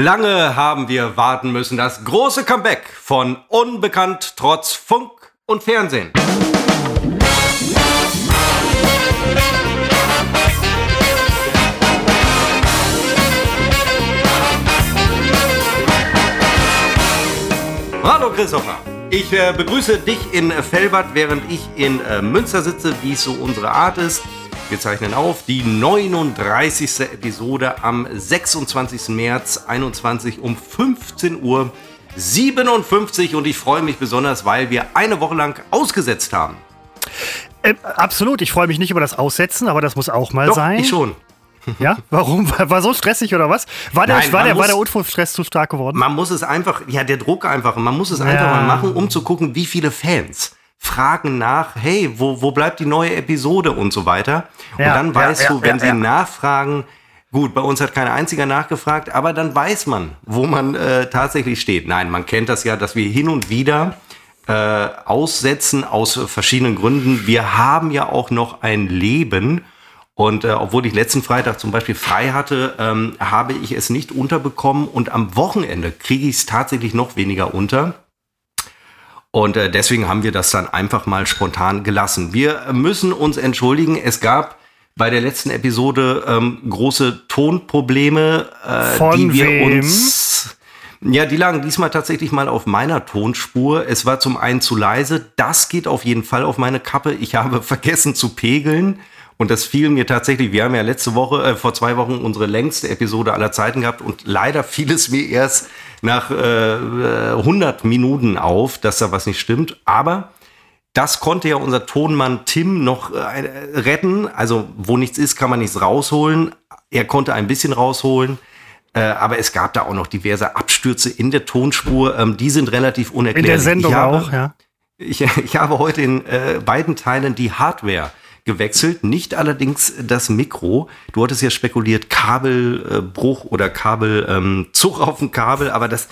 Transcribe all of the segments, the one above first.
Lange haben wir warten müssen. Das große Comeback von Unbekannt trotz Funk und Fernsehen. Hallo Christopher. Ich äh, begrüße dich in Fellbad, während ich in äh, Münster sitze, wie es so unsere Art ist. Wir zeichnen auf die 39. Episode am 26. März 21 um 15 Uhr 57 und ich freue mich besonders, weil wir eine Woche lang ausgesetzt haben. Äh, absolut, ich freue mich nicht über das Aussetzen, aber das muss auch mal Doch, sein. Ich schon. Ja, warum? War so stressig oder was? War der, Nein, war der, war muss- der Unfallstress zu stark geworden? Man muss es einfach, ja, der Druck einfach, man muss es Ja. einfach mal machen, um zu gucken, wie viele Fans fragen nach, hey, wo, wo bleibt die neue Episode und so weiter. Ja, und dann weißt ja, du, wenn sie nachfragen, gut, bei uns hat kein einziger nachgefragt, aber dann weiß man, wo man äh, tatsächlich steht. Nein, man kennt das ja, dass wir hin und wieder äh, aussetzen aus verschiedenen Gründen. Wir haben ja auch noch ein Leben. Und äh, obwohl ich letzten Freitag zum Beispiel frei hatte, ähm, habe ich es nicht unterbekommen. Und am Wochenende kriege ich es tatsächlich noch weniger unter. Und äh, deswegen haben wir das dann einfach mal spontan gelassen. Wir müssen uns entschuldigen. Es gab bei der letzten Episode ähm, große Tonprobleme, äh, die wir wem? uns ja, die lagen diesmal tatsächlich mal auf meiner Tonspur. Es war zum einen zu leise. Das geht auf jeden Fall auf meine Kappe. Ich habe vergessen zu pegeln. Und das fiel mir tatsächlich, wir haben ja letzte Woche, äh, vor zwei Wochen unsere längste Episode aller Zeiten gehabt und leider fiel es mir erst nach äh, äh, 100 Minuten auf, dass da was nicht stimmt. Aber das konnte ja unser Tonmann Tim noch äh, retten. Also wo nichts ist, kann man nichts rausholen. Er konnte ein bisschen rausholen. Äh, aber es gab da auch noch diverse Abstürze in der Tonspur. Ähm, die sind relativ In unerklärlich. der Sendung ich habe, auch, ja. Ich, ich habe heute in äh, beiden Teilen die Hardware gewechselt, nicht allerdings das Mikro. Du hattest ja spekuliert, Kabelbruch oder Kabelzug ähm, auf dem Kabel, aber das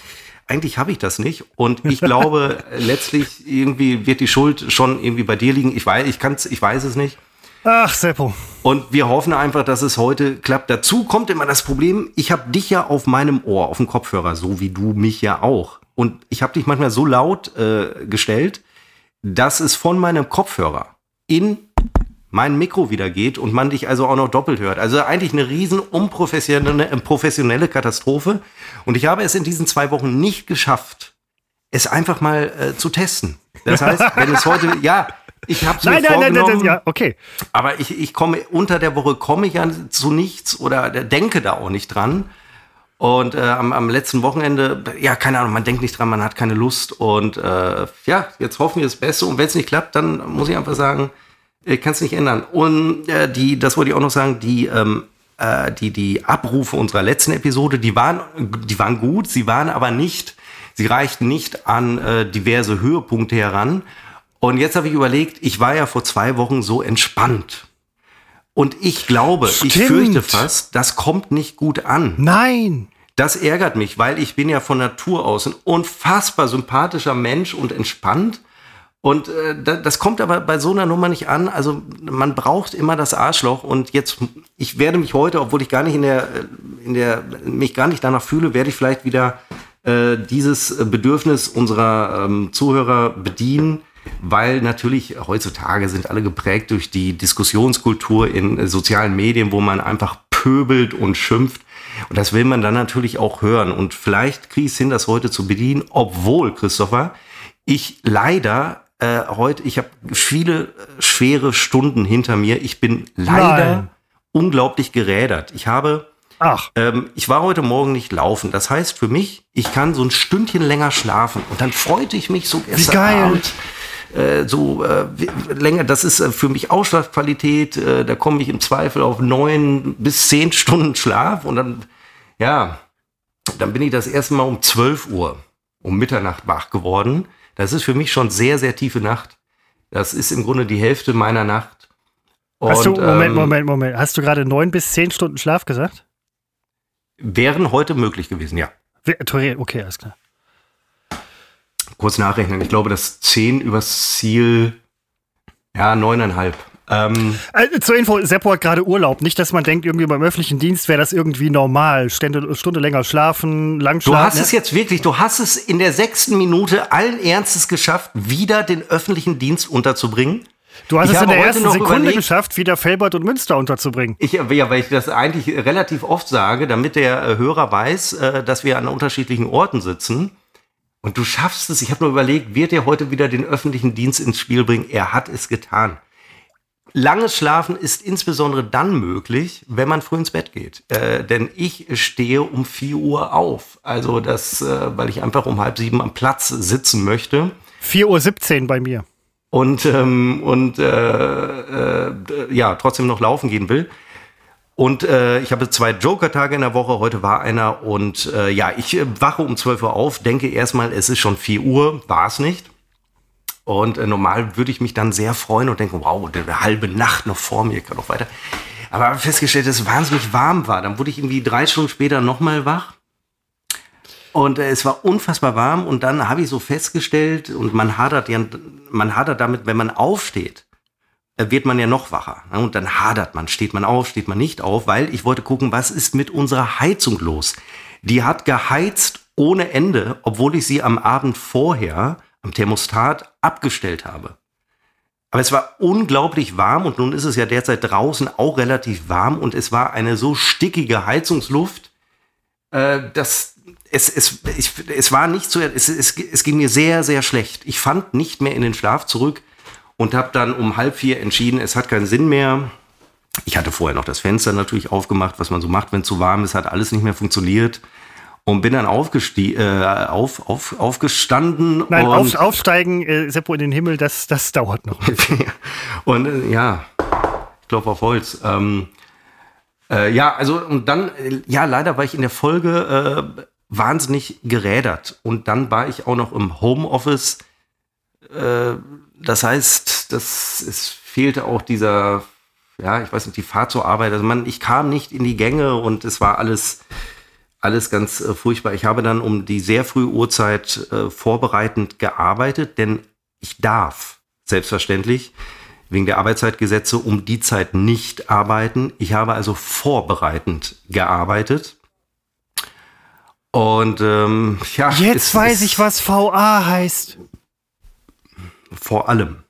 eigentlich habe ich das nicht. Und ich glaube, letztlich irgendwie wird die Schuld schon irgendwie bei dir liegen. Ich weiß, ich kann's, ich weiß es nicht. Ach, Seppo. Und wir hoffen einfach, dass es heute klappt. Dazu kommt immer das Problem, ich habe dich ja auf meinem Ohr, auf dem Kopfhörer, so wie du mich ja auch. Und ich habe dich manchmal so laut äh, gestellt, dass es von meinem Kopfhörer in mein Mikro wieder geht und man dich also auch noch doppelt hört. Also eigentlich eine riesen unprofessionelle äh, professionelle Katastrophe. Und ich habe es in diesen zwei Wochen nicht geschafft, es einfach mal äh, zu testen. Das heißt, wenn es heute, ja, ich habe es mir Nein, nein, nein, vorgenommen. nein, nein, ja, okay. Aber ich, ich komme unter der Woche komme ich ja zu nichts oder denke da auch nicht dran. Und äh, am, am letzten Wochenende, ja, keine Ahnung, man denkt nicht dran, man hat keine Lust. Und äh, ja, jetzt hoffen wir das Beste. Und wenn es nicht klappt, dann muss ich einfach sagen, ich kann es nicht ändern. Und äh, die, das wollte ich auch noch sagen, die, ähm, äh, die, die Abrufe unserer letzten Episode, die waren, die waren gut, sie waren aber nicht, sie reichten nicht an äh, diverse Höhepunkte heran. Und jetzt habe ich überlegt, ich war ja vor zwei Wochen so entspannt. Und ich glaube, ich Stimmt. fürchte fast, das kommt nicht gut an. Nein. Das ärgert mich, weil ich bin ja von Natur aus ein unfassbar sympathischer Mensch und entspannt. Und äh, da- das kommt aber bei so einer Nummer nicht an. Also man braucht immer das Arschloch. Und jetzt, ich werde mich heute, obwohl ich gar nicht in der, äh, in der, mich gar nicht danach fühle, werde ich vielleicht wieder äh, dieses Bedürfnis unserer ähm, Zuhörer bedienen. Weil natürlich heutzutage sind alle geprägt durch die Diskussionskultur in äh, sozialen Medien, wo man einfach pöbelt und schimpft. Und das will man dann natürlich auch hören. Und vielleicht kriege ich es hin, das heute zu bedienen, obwohl, Christopher, ich leider äh, heute, ich habe viele äh, schwere Stunden hinter mir. Ich bin leider Nein. unglaublich gerädert. Ich habe Ach, ähm, ich war heute Morgen nicht laufen. Das heißt für mich, ich kann so ein Stündchen länger schlafen. Und dann freute ich mich so gestern geil. Abend. Äh, so äh, wie- länger, das ist äh, für mich Ausschlafqualität. Äh, da komme ich im Zweifel auf neun bis zehn Stunden Schlaf. Und dann, ja, dann bin ich das erste Mal um 12 Uhr, um Mitternacht wach geworden. Das ist für mich schon sehr, sehr tiefe Nacht. Das ist im Grunde die Hälfte meiner Nacht. hast du, Und, Moment, ähm, Moment, Moment. Hast du gerade neun bis zehn Stunden Schlaf gesagt? Wären heute möglich gewesen, ja. Okay, alles klar. kurz nachrechnen. Ich glaube, das 10 übers Ziel, ja, neuneinhalb. Ähm, äh, zur Info, Seppo hat gerade Urlaub. Nicht, dass man denkt, irgendwie beim öffentlichen Dienst wäre das irgendwie normal. Stunde, Stunde länger schlafen, lang schlafen. Du hast ne? es jetzt wirklich, du hast es in der sechsten Minute allen Ernstes geschafft, wieder den öffentlichen Dienst unterzubringen. Du hast ich es in der ersten Sekunde überlegt, geschafft, wieder Felbert und Münster unterzubringen. Ich, ja, weil ich das eigentlich relativ oft sage, damit der äh, Hörer weiß, äh, dass wir an unterschiedlichen Orten sitzen. Und du schaffst es. Ich habe nur überlegt, wird er heute wieder den öffentlichen Dienst ins Spiel bringen? Er hat es getan. Langes Schlafen ist insbesondere dann möglich, wenn man früh ins Bett geht. Äh, denn ich stehe um 4 Uhr auf. Also das, äh, weil ich einfach um halb sieben am Platz sitzen möchte. 4.17 Uhr bei mir. Und, ähm, und äh, äh, ja, trotzdem noch laufen gehen will. Und äh, ich habe zwei Joker-Tage in der Woche. Heute war einer. Und äh, ja, ich äh, wache um 12 Uhr auf, denke erstmal, es ist schon 4 Uhr. War es nicht. Und äh, normal würde ich mich dann sehr freuen und denken, wow, eine halbe Nacht noch vor mir, kann noch weiter. Aber festgestellt, dass es wahnsinnig warm war. Dann wurde ich irgendwie drei Stunden später nochmal wach. Und äh, es war unfassbar warm. Und dann habe ich so festgestellt, und man hadert ja, man hadert damit, wenn man aufsteht, äh, wird man ja noch wacher. Und dann hadert man, steht man auf, steht man nicht auf, weil ich wollte gucken, was ist mit unserer Heizung los? Die hat geheizt ohne Ende, obwohl ich sie am Abend vorher am Thermostat abgestellt habe. Aber es war unglaublich warm und nun ist es ja derzeit draußen auch relativ warm und es war eine so stickige Heizungsluft, äh, dass es, es, ich, es war nicht so, es, es, es ging mir sehr, sehr schlecht. Ich fand nicht mehr in den Schlaf zurück und habe dann um halb vier entschieden, es hat keinen Sinn mehr. Ich hatte vorher noch das Fenster natürlich aufgemacht, was man so macht, wenn es zu warm ist, hat alles nicht mehr funktioniert und bin dann aufgestie äh, auf, auf, aufgestanden. Nein, auf, aufsteigen, äh, Seppo in den Himmel, das, das dauert noch. und äh, ja, ich glaube auf Holz. Ähm, äh, ja, also und dann, äh, ja, leider war ich in der Folge äh, wahnsinnig gerädert. Und dann war ich auch noch im Homeoffice. Äh, das heißt, das, es fehlte auch dieser, ja, ich weiß nicht, die Fahrt zur Arbeit. Also man, ich kam nicht in die Gänge und es war alles alles ganz äh, furchtbar. Ich habe dann um die sehr frühe Uhrzeit äh, vorbereitend gearbeitet, denn ich darf selbstverständlich wegen der Arbeitszeitgesetze um die Zeit nicht arbeiten. Ich habe also vorbereitend gearbeitet. Und ähm, ja. Jetzt es, weiß ich, was VA heißt. Vor allem.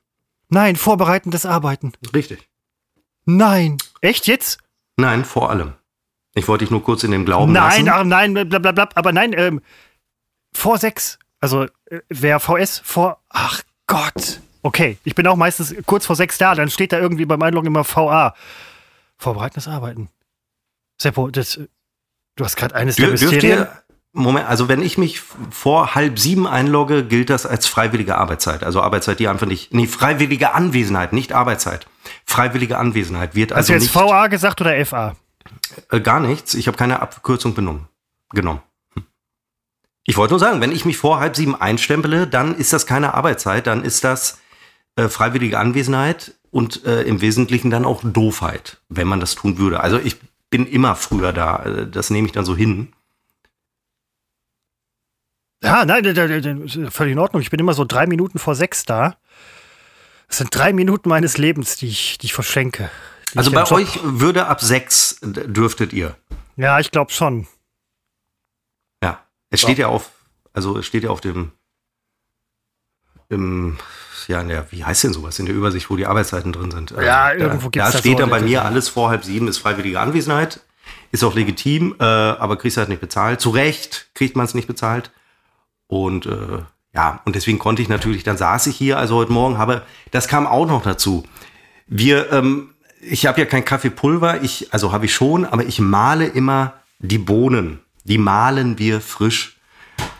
Nein, vorbereitendes Arbeiten. Richtig. Nein. Echt jetzt? Nein, vor allem. Ich wollte dich nur kurz in dem Glauben nein, lassen. Ach, nein, blablabla, aber nein, ähm, vor sechs. Also, äh, wer VS vor, ach Gott. Okay, ich bin auch meistens kurz vor sechs da, dann steht da irgendwie beim Einloggen immer VA. Vorbereitendes Arbeiten. Seppo, das, du hast gerade eines Dür, der Mysterien. Moment, also wenn ich mich vor halb sieben einlogge, gilt das als freiwillige Arbeitszeit. Also Arbeitszeit, die einfach nicht, nee, freiwillige Anwesenheit, nicht Arbeitszeit. Freiwillige Anwesenheit wird also, also jetzt nicht. VA gesagt oder FA? Äh, gar nichts. Ich habe keine Abkürzung benommen, genommen. Hm. Ich wollte nur sagen, wenn ich mich vor halb sieben einstempele, dann ist das keine Arbeitszeit, dann ist das äh, freiwillige Anwesenheit und äh, im Wesentlichen dann auch Doofheit, wenn man das tun würde. Also ich bin immer früher da, äh, das nehme ich dann so hin. Ja, nein, völlig in Ordnung. Ich bin immer so drei Minuten vor sechs da. Das sind drei Minuten meines Lebens, die ich, die ich verschenke. Also bei euch würde ab sechs dürftet ihr. Ja, ich glaube schon. Ja, es steht ja auf, also es steht ja auf dem, im, ja, in der, wie heißt denn sowas, in der Übersicht, wo die Arbeitszeiten drin sind. Ja, also, irgendwo gibt es Da steht dann bei mir alles vor halb sieben ist freiwillige Anwesenheit. Ist auch legitim, äh, aber kriegst halt nicht bezahlt. Zu Recht kriegt man es nicht bezahlt. Und äh, ja, und deswegen konnte ich natürlich, dann saß ich hier, also heute Morgen habe, das kam auch noch dazu. Wir ähm, ich habe ja kein Kaffeepulver, ich, also habe ich schon, aber ich male immer die Bohnen. Die malen wir frisch.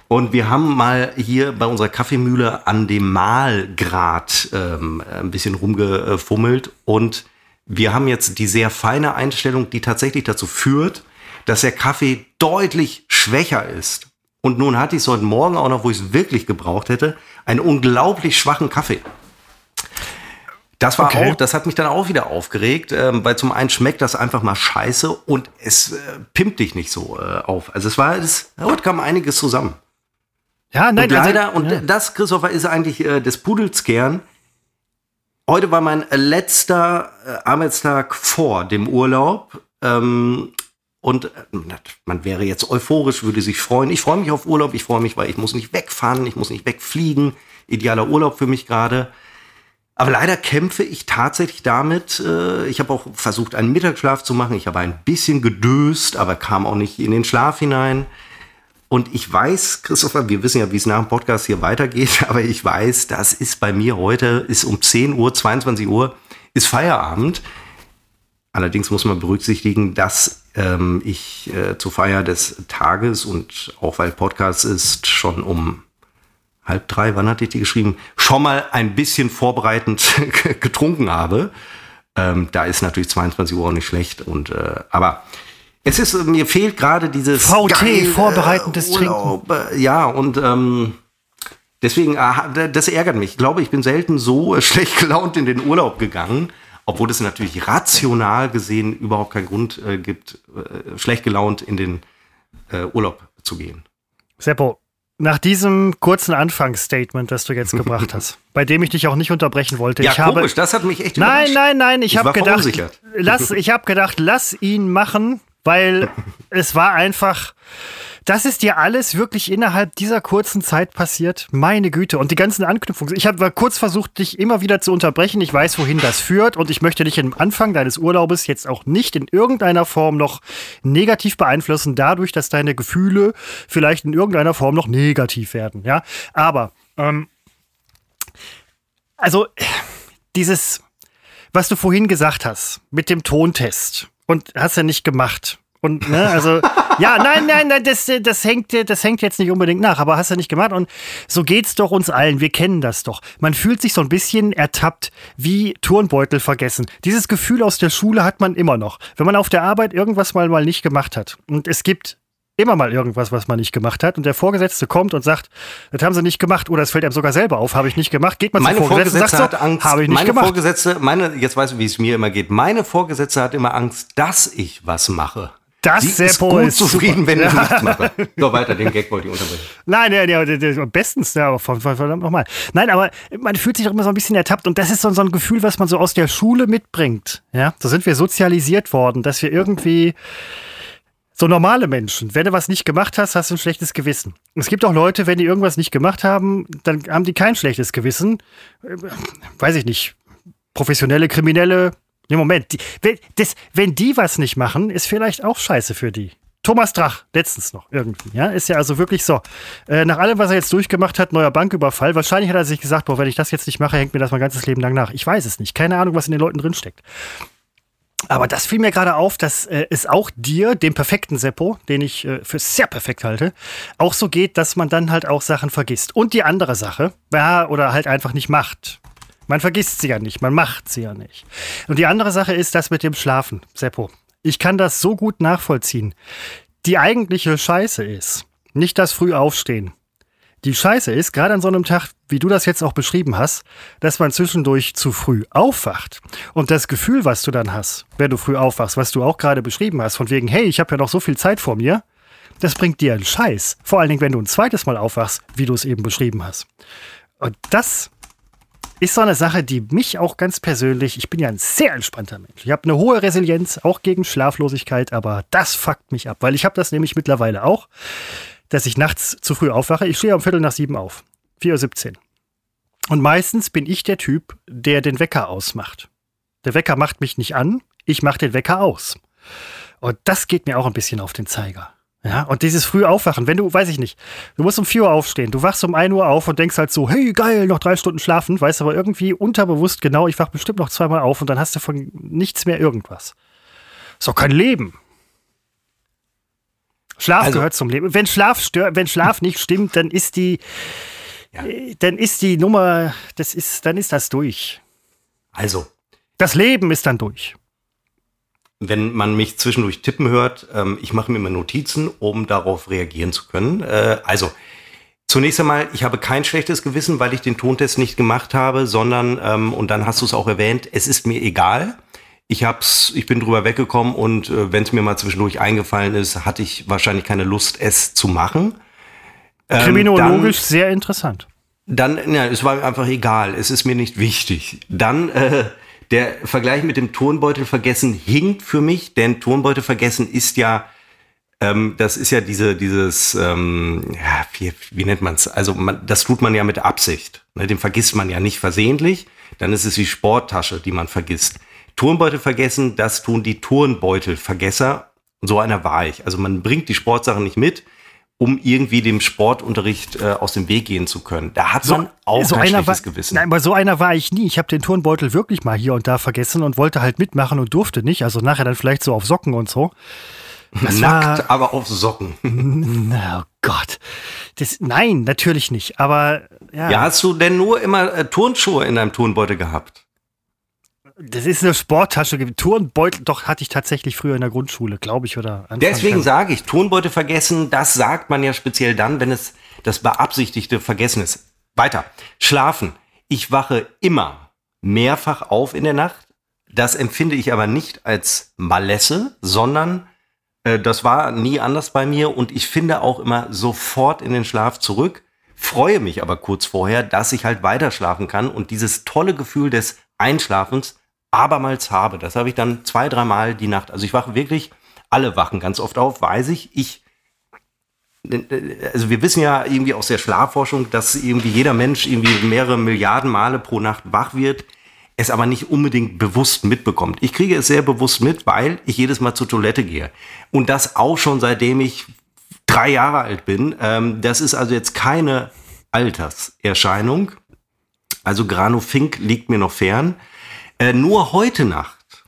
Und wir haben mal hier bei unserer Kaffeemühle an dem Mahlgrad ähm, ein bisschen rumgefummelt. Und wir haben jetzt die sehr feine Einstellung, die tatsächlich dazu führt, dass der Kaffee deutlich schwächer ist. Und nun hatte ich es heute Morgen auch noch, wo ich es wirklich gebraucht hätte, einen unglaublich schwachen Kaffee. Das war okay. auch, das hat mich dann auch wieder aufgeregt, ähm, weil zum einen schmeckt das einfach mal scheiße und es äh, pimpt dich nicht so äh, auf. Also es war, es, heute kam einiges zusammen. Ja, nein, und also, leider, also, und ja. das, Christopher, ist eigentlich äh, des Pudels Kern. heute war mein letzter äh, Arbeitstag vor dem Urlaub. Ähm, und äh, man wäre jetzt euphorisch, würde sich freuen. Ich freue mich auf Urlaub. Ich freue mich, weil ich muss nicht wegfahren, ich muss nicht wegfliegen. Idealer Urlaub für mich gerade. Aber leider kämpfe ich tatsächlich damit. Äh, ich habe auch versucht, einen Mittagsschlaf zu machen. Ich habe ein bisschen gedöst, aber kam auch nicht in den Schlaf hinein. Und ich weiß, Christopher, wir wissen ja, wie es nach dem Podcast hier weitergeht, aber ich weiß, das ist bei mir heute, ist um 10 Uhr, 22 Uhr, ist Feierabend. Allerdings muss man berücksichtigen, dass ähm, ich äh, zur Feier des Tages und auch weil Podcast ist, schon um halb drei, wann hatte ich die geschrieben, schon mal ein bisschen vorbereitend getrunken habe. Ähm, da ist natürlich 22 Uhr auch nicht schlecht. Und äh, aber es ist, mir fehlt gerade dieses VT, geile, vorbereitendes Urlaub, Trinken. Ja, und ähm, deswegen, ah, das ärgert mich. Ich glaube, ich bin selten so schlecht gelaunt in den Urlaub gegangen, obwohl es natürlich rational gesehen überhaupt keinen Grund äh, gibt, äh, schlecht gelaunt in den äh, Urlaub zu gehen. Seppo, nach diesem kurzen Anfangsstatement, das du jetzt gebracht hast, bei dem ich dich auch nicht unterbrechen wollte. Ja, ich komisch, habe, das hat mich echt Nein, nein, nein, ich, ich habe gedacht, lass, ich habe gedacht, lass ihn machen, weil es war einfach, das ist dir alles wirklich innerhalb dieser kurzen Zeit passiert. Meine Güte. Und die ganzen Anknüpfungs. Ich habe kurz versucht, dich immer wieder zu unterbrechen. Ich weiß, wohin das führt. Und ich möchte dich am Anfang deines Urlaubes jetzt auch nicht in irgendeiner Form noch negativ beeinflussen, dadurch, dass deine Gefühle vielleicht in irgendeiner Form noch negativ werden. Ja. Aber, ähm, also, dieses, was du vorhin gesagt hast, mit dem Tontest und hast ja nicht gemacht. Und, ne, also, ja, nein, nein, nein, das, das, hängt, das hängt jetzt nicht unbedingt nach, aber hast du nicht gemacht. Und so geht's doch uns allen. Wir kennen das doch. Man fühlt sich so ein bisschen ertappt, wie Turnbeutel vergessen. Dieses Gefühl aus der Schule hat man immer noch. Wenn man auf der Arbeit irgendwas mal, mal nicht gemacht hat. Und es gibt immer mal irgendwas, was man nicht gemacht hat. Und der Vorgesetzte kommt und sagt, das haben sie nicht gemacht. Oder es fällt einem sogar selber auf, habe ich nicht gemacht. Geht man meine zum Vorgesetzte und sagt hat Angst. habe ich nicht meine gemacht. Vorgesetzte, meine, jetzt weißt du, wie es mir immer geht. Meine Vorgesetzte hat immer Angst, dass ich was mache. Das Sie ist gut ist zufrieden, super. wenn ich nichts mache. So, weiter, den Gag wollte ich unterbrechen. Nein, ja, ja, ja, bestens, ja, verdammt nochmal. Nein, aber man fühlt sich doch immer so ein bisschen ertappt und das ist so, so ein Gefühl, was man so aus der Schule mitbringt. Ja, so sind wir sozialisiert worden, dass wir irgendwie so normale Menschen, wenn du was nicht gemacht hast, hast du ein schlechtes Gewissen. Es gibt auch Leute, wenn die irgendwas nicht gemacht haben, dann haben die kein schlechtes Gewissen. Äh, Weiß ich nicht. Professionelle Kriminelle. Nee, Moment. Die, wenn, das, wenn die was nicht machen, ist vielleicht auch scheiße für die. Thomas Drach, letztens noch irgendwie. Ja, ist ja also wirklich so. Äh, nach allem, was er jetzt durchgemacht hat, neuer Banküberfall, wahrscheinlich hat er sich gesagt, boah, wenn ich das jetzt nicht mache, hängt mir das mein ganzes Leben lang nach. Ich weiß es nicht. Keine Ahnung, was in den Leuten drinsteckt. Aber das fiel mir gerade auf, dass äh, es auch dir, dem perfekten Seppo, den ich äh, für sehr perfekt halte, auch so geht, dass man dann halt auch Sachen vergisst. Und die andere Sache, ja, oder halt einfach nicht macht. Man vergisst sie ja nicht, man macht sie ja nicht. Und die andere Sache ist das mit dem Schlafen, Seppo. Ich kann das so gut nachvollziehen. Die eigentliche Scheiße ist nicht das früh aufstehen. Die Scheiße ist, gerade an so einem Tag, wie du das jetzt auch beschrieben hast, dass man zwischendurch zu früh aufwacht. Und das Gefühl, was du dann hast, wenn du früh aufwachst, was du auch gerade beschrieben hast, von wegen, hey, ich habe ja noch so viel Zeit vor mir, das bringt dir einen Scheiß. Vor allen Dingen, wenn du ein zweites Mal aufwachst, wie du es eben beschrieben hast. Und das ist so eine Sache, die mich auch ganz persönlich, ich bin ja ein sehr entspannter Mensch. Ich habe eine hohe Resilienz, auch gegen Schlaflosigkeit, aber das fuckt mich ab, weil ich habe das nämlich mittlerweile auch, dass ich nachts zu früh aufwache. Ich stehe um Viertel nach sieben auf, 4.17 Uhr. Und meistens bin ich der Typ, der den Wecker ausmacht. Der Wecker macht mich nicht an, ich mache den Wecker aus. Und das geht mir auch ein bisschen auf den Zeiger. Ja, und dieses früh Aufwachen, wenn du, weiß ich nicht, du musst um 4 Uhr aufstehen, du wachst um 1 Uhr auf und denkst halt so, hey, geil, noch drei Stunden schlafen, weißt aber irgendwie unterbewusst genau, ich wach bestimmt noch zweimal auf und dann hast du von nichts mehr irgendwas. Ist doch kein Leben. Schlaf Also- gehört zum Leben. Wenn Schlaf stört, wenn Schlaf nicht stimmt, dann ist die, Ja. äh, dann ist die Nummer, das ist, dann ist das durch. Also, Das Leben ist dann durch. Wenn man mich zwischendurch tippen hört, ähm, ich mache mir immer Notizen, um darauf reagieren zu können. Äh, also, zunächst einmal, ich habe kein schlechtes Gewissen, weil ich den Tontest nicht gemacht habe, sondern, ähm, und dann hast du es auch erwähnt, es ist mir egal. Ich hab's, ich bin drüber weggekommen und äh, wenn es mir mal zwischendurch eingefallen ist, hatte ich wahrscheinlich keine Lust, es zu machen. Ähm, Kriminologisch sehr interessant. Dann, ja, es war mir einfach egal, es ist mir nicht wichtig. Dann äh, der Vergleich mit dem Turnbeutel vergessen hinkt für mich, denn Turnbeutel vergessen ist ja, ähm, das ist ja diese, dieses, ähm, ja, wie, wie nennt man es? Also man, das tut man ja mit Absicht. Ne? Den vergisst man ja nicht versehentlich. Dann ist es wie Sporttasche, die man vergisst. Turnbeutel vergessen, das tun die Turnbeutelvergesser. So einer war ich. Also man bringt die Sportsachen nicht mit um irgendwie dem Sportunterricht äh, aus dem Weg gehen zu können. Da hat so, man auch so ein schlechtes war, Gewissen. Nein, aber so einer war ich nie. Ich habe den Turnbeutel wirklich mal hier und da vergessen und wollte halt mitmachen und durfte nicht. Also nachher dann vielleicht so auf Socken und so. Das Nackt, war, aber auf Socken. Oh Gott. Das, nein, natürlich nicht. Aber ja. Ja, hast du denn nur immer äh, Turnschuhe in deinem Turnbeutel gehabt? Das ist eine Sporttasche. Turnbeutel, doch hatte ich tatsächlich früher in der Grundschule, glaube ich, oder? Anfang Deswegen sage ich, Turnbeutel vergessen, das sagt man ja speziell dann, wenn es das beabsichtigte Vergessen ist. Weiter. Schlafen. Ich wache immer mehrfach auf in der Nacht. Das empfinde ich aber nicht als Malesse, sondern äh, das war nie anders bei mir und ich finde auch immer sofort in den Schlaf zurück. Freue mich aber kurz vorher, dass ich halt weiter schlafen kann und dieses tolle Gefühl des Einschlafens abermals habe. Das habe ich dann zwei, dreimal die Nacht. Also ich wache wirklich, alle wachen ganz oft auf, weiß ich. Ich, also wir wissen ja irgendwie aus der Schlafforschung, dass irgendwie jeder Mensch irgendwie mehrere Milliarden Male pro Nacht wach wird, es aber nicht unbedingt bewusst mitbekommt. Ich kriege es sehr bewusst mit, weil ich jedes Mal zur Toilette gehe. Und das auch schon seitdem ich drei Jahre alt bin. Ähm, das ist also jetzt keine Alterserscheinung. Also Grano Fink liegt mir noch fern. Äh, nur heute Nacht,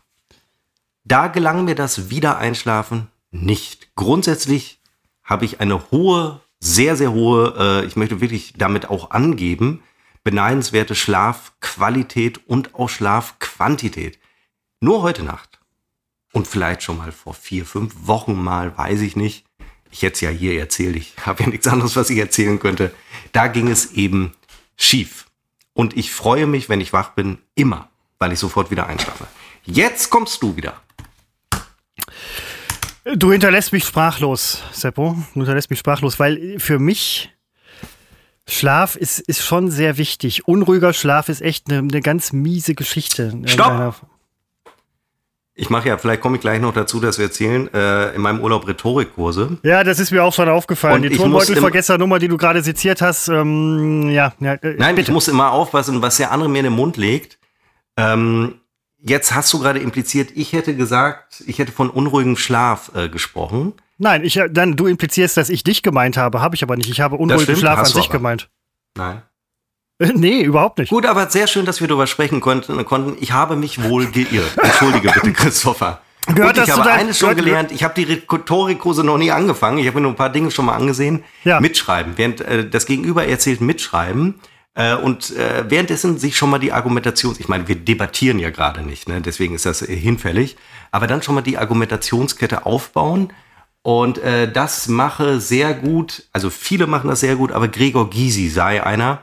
da gelang mir das Wiedereinschlafen nicht. Grundsätzlich habe ich eine hohe, sehr, sehr hohe, äh, ich möchte wirklich damit auch angeben, beneidenswerte Schlafqualität und auch Schlafquantität. Nur heute Nacht und vielleicht schon mal vor vier, fünf Wochen mal, weiß ich nicht. Ich hätte es ja hier erzählt, ich habe ja nichts anderes, was ich erzählen könnte. Da ging es eben schief. Und ich freue mich, wenn ich wach bin, immer weil ich sofort wieder einschlafe. Jetzt kommst du wieder. Du hinterlässt mich sprachlos, Seppo. Du hinterlässt mich sprachlos, weil für mich Schlaf ist, ist schon sehr wichtig. Unruhiger Schlaf ist echt eine, eine ganz miese Geschichte. Stopp! Ich mache ja, vielleicht komme ich gleich noch dazu, dass wir erzählen, äh, in meinem Urlaub Rhetorikkurse. Ja, das ist mir auch schon aufgefallen. Und die Turnbeutelvergessernummer, die du gerade zitiert hast, ähm, ja. ja äh, Nein, bitte. ich muss immer aufpassen, was der andere mir in den Mund legt. Ähm, jetzt hast du gerade impliziert, ich hätte gesagt, ich hätte von unruhigem Schlaf äh, gesprochen. Nein, ich, äh, dann du implizierst, dass ich dich gemeint habe, habe ich aber nicht. Ich habe unruhigen Schlaf an sich aber. gemeint. Nein. Nee, überhaupt nicht. Gut, aber sehr schön, dass wir darüber sprechen konnten. konnten. Ich habe mich wohl geirrt. Entschuldige bitte, Christopher. Gehört Und ich habe eines schon gelernt. Ich habe die Rhetorikkurse noch nie angefangen. Ich habe mir nur ein paar Dinge schon mal angesehen. Ja. Mitschreiben. Während äh, das Gegenüber erzählt, mitschreiben. Äh, und äh, währenddessen sich schon mal die Argumentation, ich meine, wir debattieren ja gerade nicht, ne? deswegen ist das hinfällig, aber dann schon mal die Argumentationskette aufbauen. Und äh, das mache sehr gut, also viele machen das sehr gut, aber Gregor Gysi sei einer,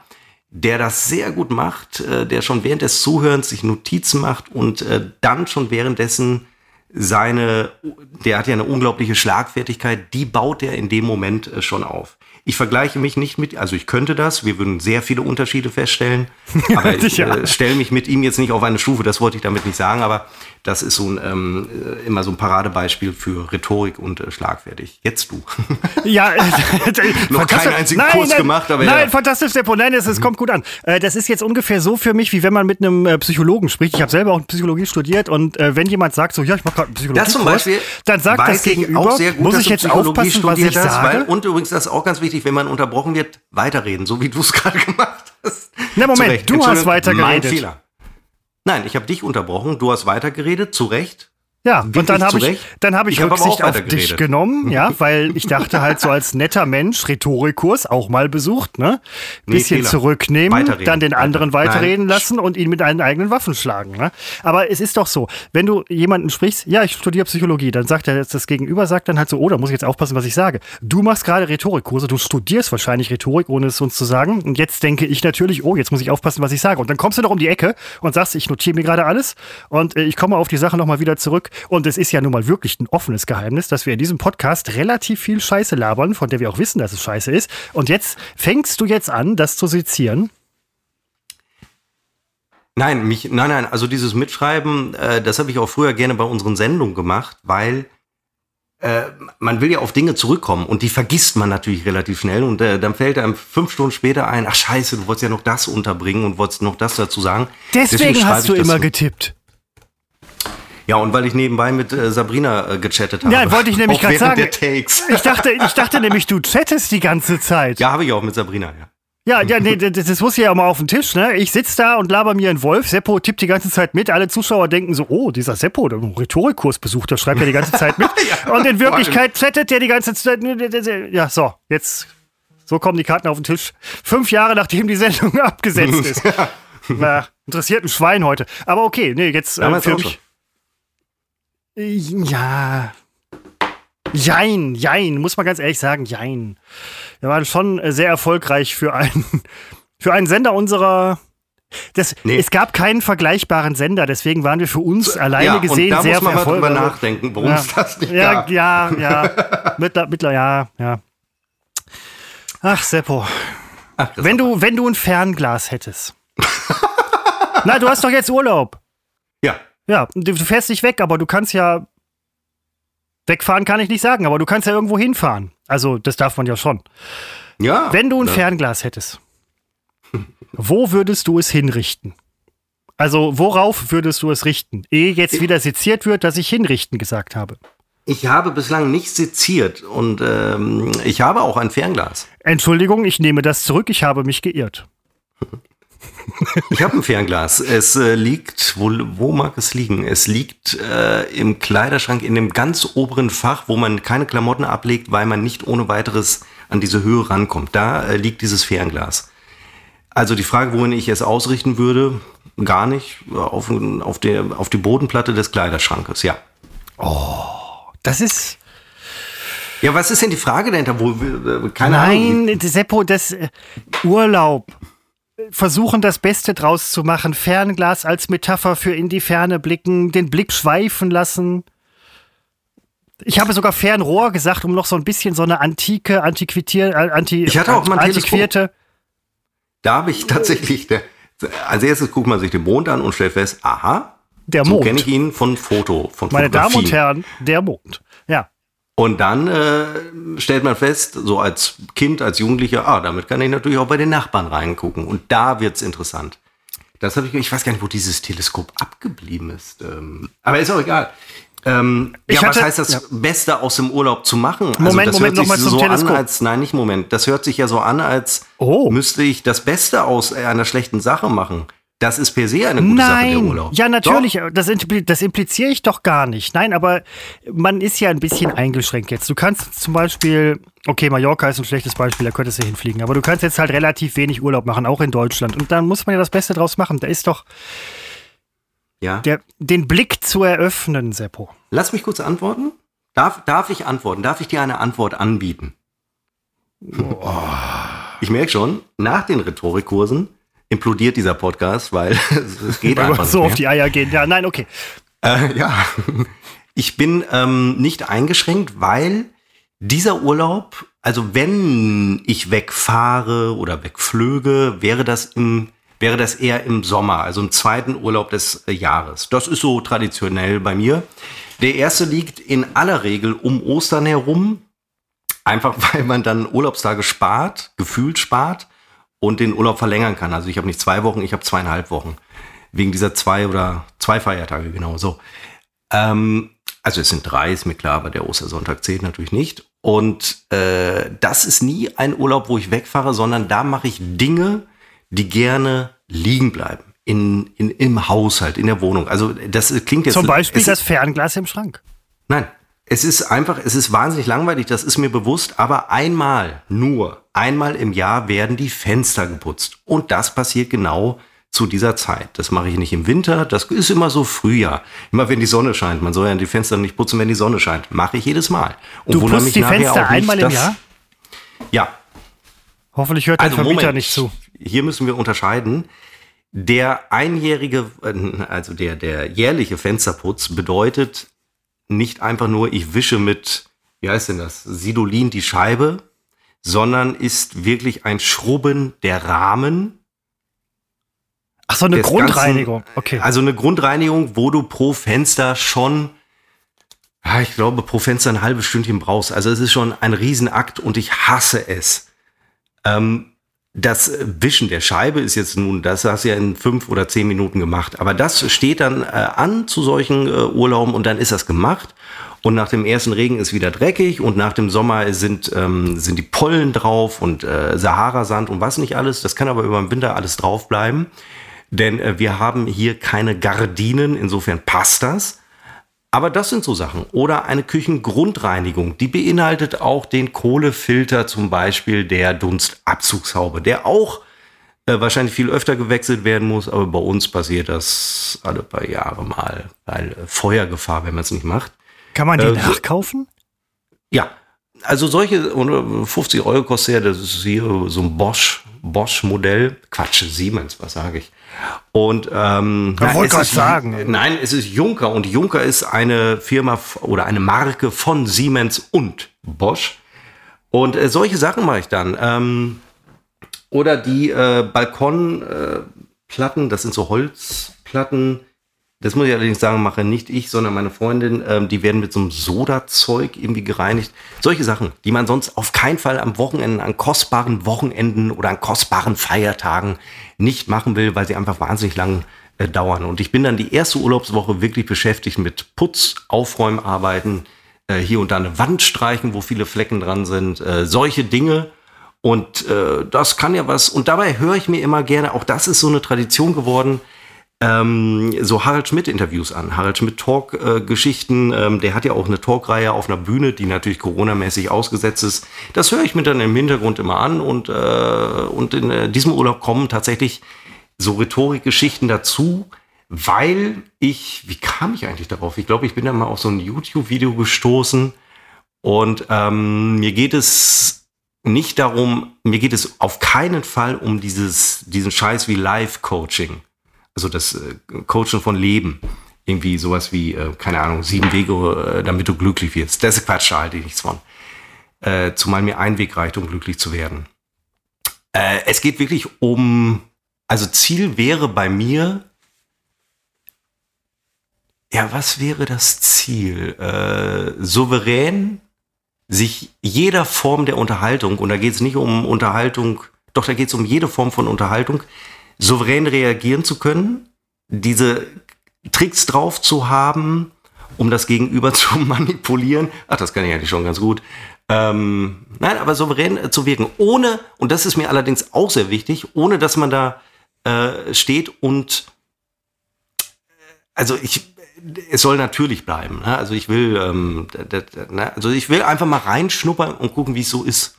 der das sehr gut macht, äh, der schon während des Zuhörens sich Notizen macht und äh, dann schon währenddessen seine, der hat ja eine unglaubliche Schlagfertigkeit, die baut er in dem Moment äh, schon auf. Ich vergleiche mich nicht mit, also ich könnte das, wir würden sehr viele Unterschiede feststellen, aber ich äh, stelle mich mit ihm jetzt nicht auf eine Stufe, das wollte ich damit nicht sagen, aber das ist so ein, ähm, äh, immer so ein Paradebeispiel für Rhetorik und äh, schlagfertig. Jetzt du. Ja, äh, noch keinen einzigen nein, Kurs nein, gemacht, aber Nein, ja. fantastisch, Steppo, nein, es, es kommt gut an. Äh, das ist jetzt ungefähr so für mich, wie wenn man mit einem äh, Psychologen spricht. Ich habe selber auch Psychologie studiert und äh, wenn jemand sagt so, ja, ich mache gerade Psychologie, das zum Beispiel, dann sagt das Gegenüber, auch sehr gut, muss ich jetzt aufpassen, was ich hast, sage? Weil, und übrigens, das ist auch ganz wichtig, wenn man unterbrochen wird, weiterreden, so wie du es gerade gemacht hast. Na Moment, du hast weitergeredet. Mein Fehler. Nein, ich habe dich unterbrochen, du hast weitergeredet, zu Recht. Ja, Wirklich und dann habe ich, dann hab ich, ich Rücksicht auf dich genommen, ja, weil ich dachte halt so als netter Mensch, Rhetorikkurs auch mal besucht, ne? Bisschen nee, zurücknehmen, weiterreden. dann den anderen Weiter. weiterreden Nein. lassen und ihn mit deinen eigenen Waffen schlagen, ne? Aber es ist doch so, wenn du jemanden sprichst, ja, ich studiere Psychologie, dann sagt er, das Gegenüber sagt dann halt so, oh, da muss ich jetzt aufpassen, was ich sage. Du machst gerade Rhetorikkurse, du studierst wahrscheinlich Rhetorik, ohne es uns zu sagen. Und jetzt denke ich natürlich, oh, jetzt muss ich aufpassen, was ich sage. Und dann kommst du noch um die Ecke und sagst, ich notiere mir gerade alles und äh, ich komme auf die Sache nochmal wieder zurück Und es ist ja nun mal wirklich ein offenes Geheimnis, dass wir in diesem Podcast relativ viel Scheiße labern, von der wir auch wissen, dass es Scheiße ist. Und jetzt fängst du jetzt an, das zu sezieren. Nein, mich, nein, nein, also dieses Mitschreiben, äh, das habe ich auch früher gerne bei unseren Sendungen gemacht, weil äh, man will ja auf Dinge zurückkommen und die vergisst man natürlich relativ schnell und äh, dann fällt einem fünf Stunden später ein, ach scheiße, du wolltest ja noch das unterbringen und wolltest noch das dazu sagen. Deswegen, Deswegen hast du immer so. getippt. Ja, und weil ich nebenbei mit äh, Sabrina äh, gechattet habe. Ja, wollte ich nämlich gerade sagen. Ich dachte, ich dachte nämlich, du chattest die ganze Zeit. Ja, habe ich auch mit Sabrina, ja. Ja, ja, nee, das, das muss ja auch mal auf den Tisch, ne? Ich sitze da und laber mir einen Wolf. Seppo tippt die ganze Zeit mit. Alle Zuschauer denken so, oh, dieser Seppo, der einen Rhetorikkurs besucht, der schreibt ja die ganze Zeit mit. ja, und in Wirklichkeit chattet der die ganze Zeit. Ja, so, jetzt, so kommen die Karten auf den Tisch. Fünf Jahre nachdem die Sendung abgesetzt ist. Na, interessiert ein Schwein heute. Aber okay, nee, jetzt äh, für mich. Ja, Jein, jein, muss man ganz ehrlich sagen, jein. Wir waren schon äh, sehr erfolgreich für einen, für einen Sender unserer. Das, nee. Es gab keinen vergleichbaren Sender, deswegen waren wir für uns alleine ja, gesehen und da sehr muss man mal drüber nachdenken, warum ja. es das nicht ja, gab. Ja, ja, mittler, mittler, ja, ja. Ach, Seppo. Ach, wenn, du, wenn du ein Fernglas hättest. Na, du hast doch jetzt Urlaub. Ja. Ja, du fährst nicht weg, aber du kannst ja Wegfahren kann ich nicht sagen, aber du kannst ja irgendwo hinfahren. Also, das darf man ja schon. Ja. Wenn du ein ja. Fernglas hättest, wo würdest du es hinrichten? Also, worauf würdest du es richten? Ehe jetzt wieder seziert wird, dass ich hinrichten gesagt habe. Ich habe bislang nicht seziert und ähm, ich habe auch ein Fernglas. Entschuldigung, ich nehme das zurück, ich habe mich geirrt. Ich habe ein Fernglas. Es äh, liegt, wo, wo mag es liegen? Es liegt äh, im Kleiderschrank in dem ganz oberen Fach, wo man keine Klamotten ablegt, weil man nicht ohne weiteres an diese Höhe rankommt. Da äh, liegt dieses Fernglas. Also die Frage, wohin ich es ausrichten würde, gar nicht. Auf, auf, der, auf die Bodenplatte des Kleiderschrankes, ja. Oh, das ist. Ja, was ist denn die Frage dahinter? Wo, äh, keine Nein, Ahnung. Seppo, das äh, Urlaub versuchen, das Beste draus zu machen. Fernglas als Metapher für in die Ferne blicken, den Blick schweifen lassen. Ich habe sogar Fernrohr gesagt, um noch so ein bisschen so eine antike, antiquitier, äh, anti, ich hatte auch mal antiquierte. Da habe ich tatsächlich, der, als erstes guckt man sich den Mond an und stellt fest, aha, der Mond. So kenne ich ihn von Foto, von Meine Damen und Herren, der Mond. Ja. Und dann äh, stellt man fest, so als Kind, als Jugendlicher, ah, damit kann ich natürlich auch bei den Nachbarn reingucken. Und da wird's interessant. Das habe ich, ich weiß gar nicht, wo dieses Teleskop abgeblieben ist. Ähm, aber ist auch egal. Ähm, ja, hatte, was heißt das ja. Beste aus dem Urlaub zu machen? Also Moment, das Moment, nochmal zum so Teleskop. An, als, nein, nicht Moment. Das hört sich ja so an, als oh. müsste ich das Beste aus einer schlechten Sache machen. Das ist per se eine gute Nein. Sache, der Urlaub. Ja, natürlich. Das, das, impliziere ich doch gar nicht. Nein, aber man ist ja ein bisschen eingeschränkt jetzt. Du kannst zum Beispiel, okay, Mallorca ist ein schlechtes Beispiel, da könntest du hinfliegen, aber du kannst jetzt halt relativ wenig Urlaub machen, auch in Deutschland. Und dann muss man ja das Beste draus machen. Da ist doch ja. Der, den Blick zu eröffnen, Seppo. Lass mich kurz antworten. Darf, darf ich antworten? Darf ich dir eine Antwort anbieten? Oh. Ich merke schon, nach den Rhetorikkursen implodiert dieser Podcast, weil es geht weil einfach so auf die Eier gehen. Ja, nein, okay. Äh, ja, ich bin ähm, nicht eingeschränkt, weil dieser Urlaub, also wenn ich wegfahre oder wegflöge, wäre das im wäre das eher im Sommer, also im zweiten Urlaub des äh, Jahres. Das ist so traditionell bei mir. Der erste liegt in aller Regel um Ostern herum, einfach weil man dann Urlaubstage spart, gefühlt spart und den Urlaub verlängern kann. Also ich habe nicht zwei Wochen, ich habe zweieinhalb Wochen. Wegen dieser zwei oder zwei Feiertage, genau so. Ähm, also es sind drei, ist mir klar, aber der Ostersonntag zählt natürlich nicht. Und äh, das ist nie ein Urlaub, wo ich wegfahre, sondern da mache ich Dinge, die gerne liegen bleiben. In, in, Im Haushalt, in der Wohnung. Also das klingt jetzt. Zum Beispiel das Fernglas im Schrank. Nein, es ist einfach, es ist wahnsinnig langweilig, das ist mir bewusst, aber einmal, nur einmal im Jahr werden die Fenster geputzt. Und das passiert genau zu dieser Zeit. Das mache ich nicht im Winter, das ist immer so Frühjahr. Immer wenn die Sonne scheint. Man soll ja die Fenster nicht putzen, wenn die Sonne scheint. Mache ich jedes Mal. Und du putzt die Fenster einmal im Jahr? Ja. Hoffentlich hört der also, Vermieter Moment, nicht zu. Hier müssen wir unterscheiden. Der einjährige, äh, also der, der jährliche Fensterputz bedeutet nicht einfach nur, ich wische mit, wie heißt denn das, Sidolin die Scheibe, sondern ist wirklich ein Schrubben der Rahmen. Ach so, eine Grundreinigung. Ganzen, okay. Also eine Grundreinigung, wo du pro Fenster schon, ja, ich glaube, pro Fenster ein halbes Stündchen brauchst. Also es ist schon ein Riesenakt und ich hasse es. Ähm, das Wischen der Scheibe ist jetzt nun, das hast du ja in fünf oder zehn Minuten gemacht. Aber das steht dann äh, an zu solchen äh, Urlauben und dann ist das gemacht. Und nach dem ersten Regen ist wieder dreckig und nach dem Sommer sind, ähm, sind die Pollen drauf und äh, Sahara-Sand und was nicht alles. Das kann aber über den Winter alles drauf bleiben. Denn äh, wir haben hier keine Gardinen, insofern passt das. Aber das sind so Sachen. Oder eine Küchengrundreinigung, die beinhaltet auch den Kohlefilter zum Beispiel der Dunstabzugshaube, der auch äh, wahrscheinlich viel öfter gewechselt werden muss, aber bei uns passiert das alle paar Jahre mal, weil äh, Feuergefahr, wenn man es nicht macht. Kann man die äh, nachkaufen? Ja, also solche 50 Euro kostet ja, das ist hier so ein Bosch, Bosch-Modell. Quatsch, Siemens, was sage ich? Und ähm, ich wollte gerade sagen. Nein, es ist Juncker und Juncker ist eine Firma oder eine Marke von Siemens und Bosch. Und äh, solche Sachen mache ich dann. Ähm, oder die äh, Balkonplatten, äh, das sind so Holzplatten, das muss ich allerdings sagen, mache nicht ich, sondern meine Freundin. Ähm, die werden mit so einem Sodazeug irgendwie gereinigt. Solche Sachen, die man sonst auf keinen Fall am Wochenende, an kostbaren Wochenenden oder an kostbaren Feiertagen nicht machen will, weil sie einfach wahnsinnig lang äh, dauern. Und ich bin dann die erste Urlaubswoche wirklich beschäftigt mit Putz, Aufräumarbeiten, äh, hier und da eine Wand streichen, wo viele Flecken dran sind, äh, solche Dinge. Und äh, das kann ja was. Und dabei höre ich mir immer gerne, auch das ist so eine Tradition geworden, ähm, so Harald Schmidt-Interviews an. Harald Schmidt-Talk-Geschichten. Ähm, der hat ja auch eine Talkreihe auf einer Bühne, die natürlich Corona-mäßig ausgesetzt ist. Das höre ich mir dann im Hintergrund immer an und, äh, und in äh, diesem Urlaub kommen tatsächlich so Rhetorikgeschichten dazu, weil ich, wie kam ich eigentlich darauf? Ich glaube, ich bin da mal auf so ein YouTube-Video gestoßen und ähm, mir geht es nicht darum, mir geht es auf keinen Fall um dieses, diesen Scheiß wie Live-Coaching also das äh, Coachen von Leben. Irgendwie sowas wie, äh, keine Ahnung, sieben Wege, äh, damit du glücklich wirst. Das ist Quatsch, da halte ich nichts von. Zumal mir ein Weg reicht, um glücklich zu werden. Es geht wirklich um, also Ziel wäre bei mir, ja, was wäre das Ziel? Äh, souverän sich jeder Form der Unterhaltung, und da geht es nicht um Unterhaltung, doch da geht es um jede Form von Unterhaltung, souverän reagieren zu können, diese Tricks drauf zu haben, um das Gegenüber zu manipulieren. Ach, das kann ich eigentlich schon ganz gut. Ähm, nein, aber souverän äh, zu wirken, ohne, und das ist mir allerdings auch sehr wichtig, ohne dass man da äh, steht und äh, also ich, es soll natürlich bleiben. Ne? Also ich will, ähm, ne? also ich will einfach mal reinschnuppern und gucken, wie es so ist.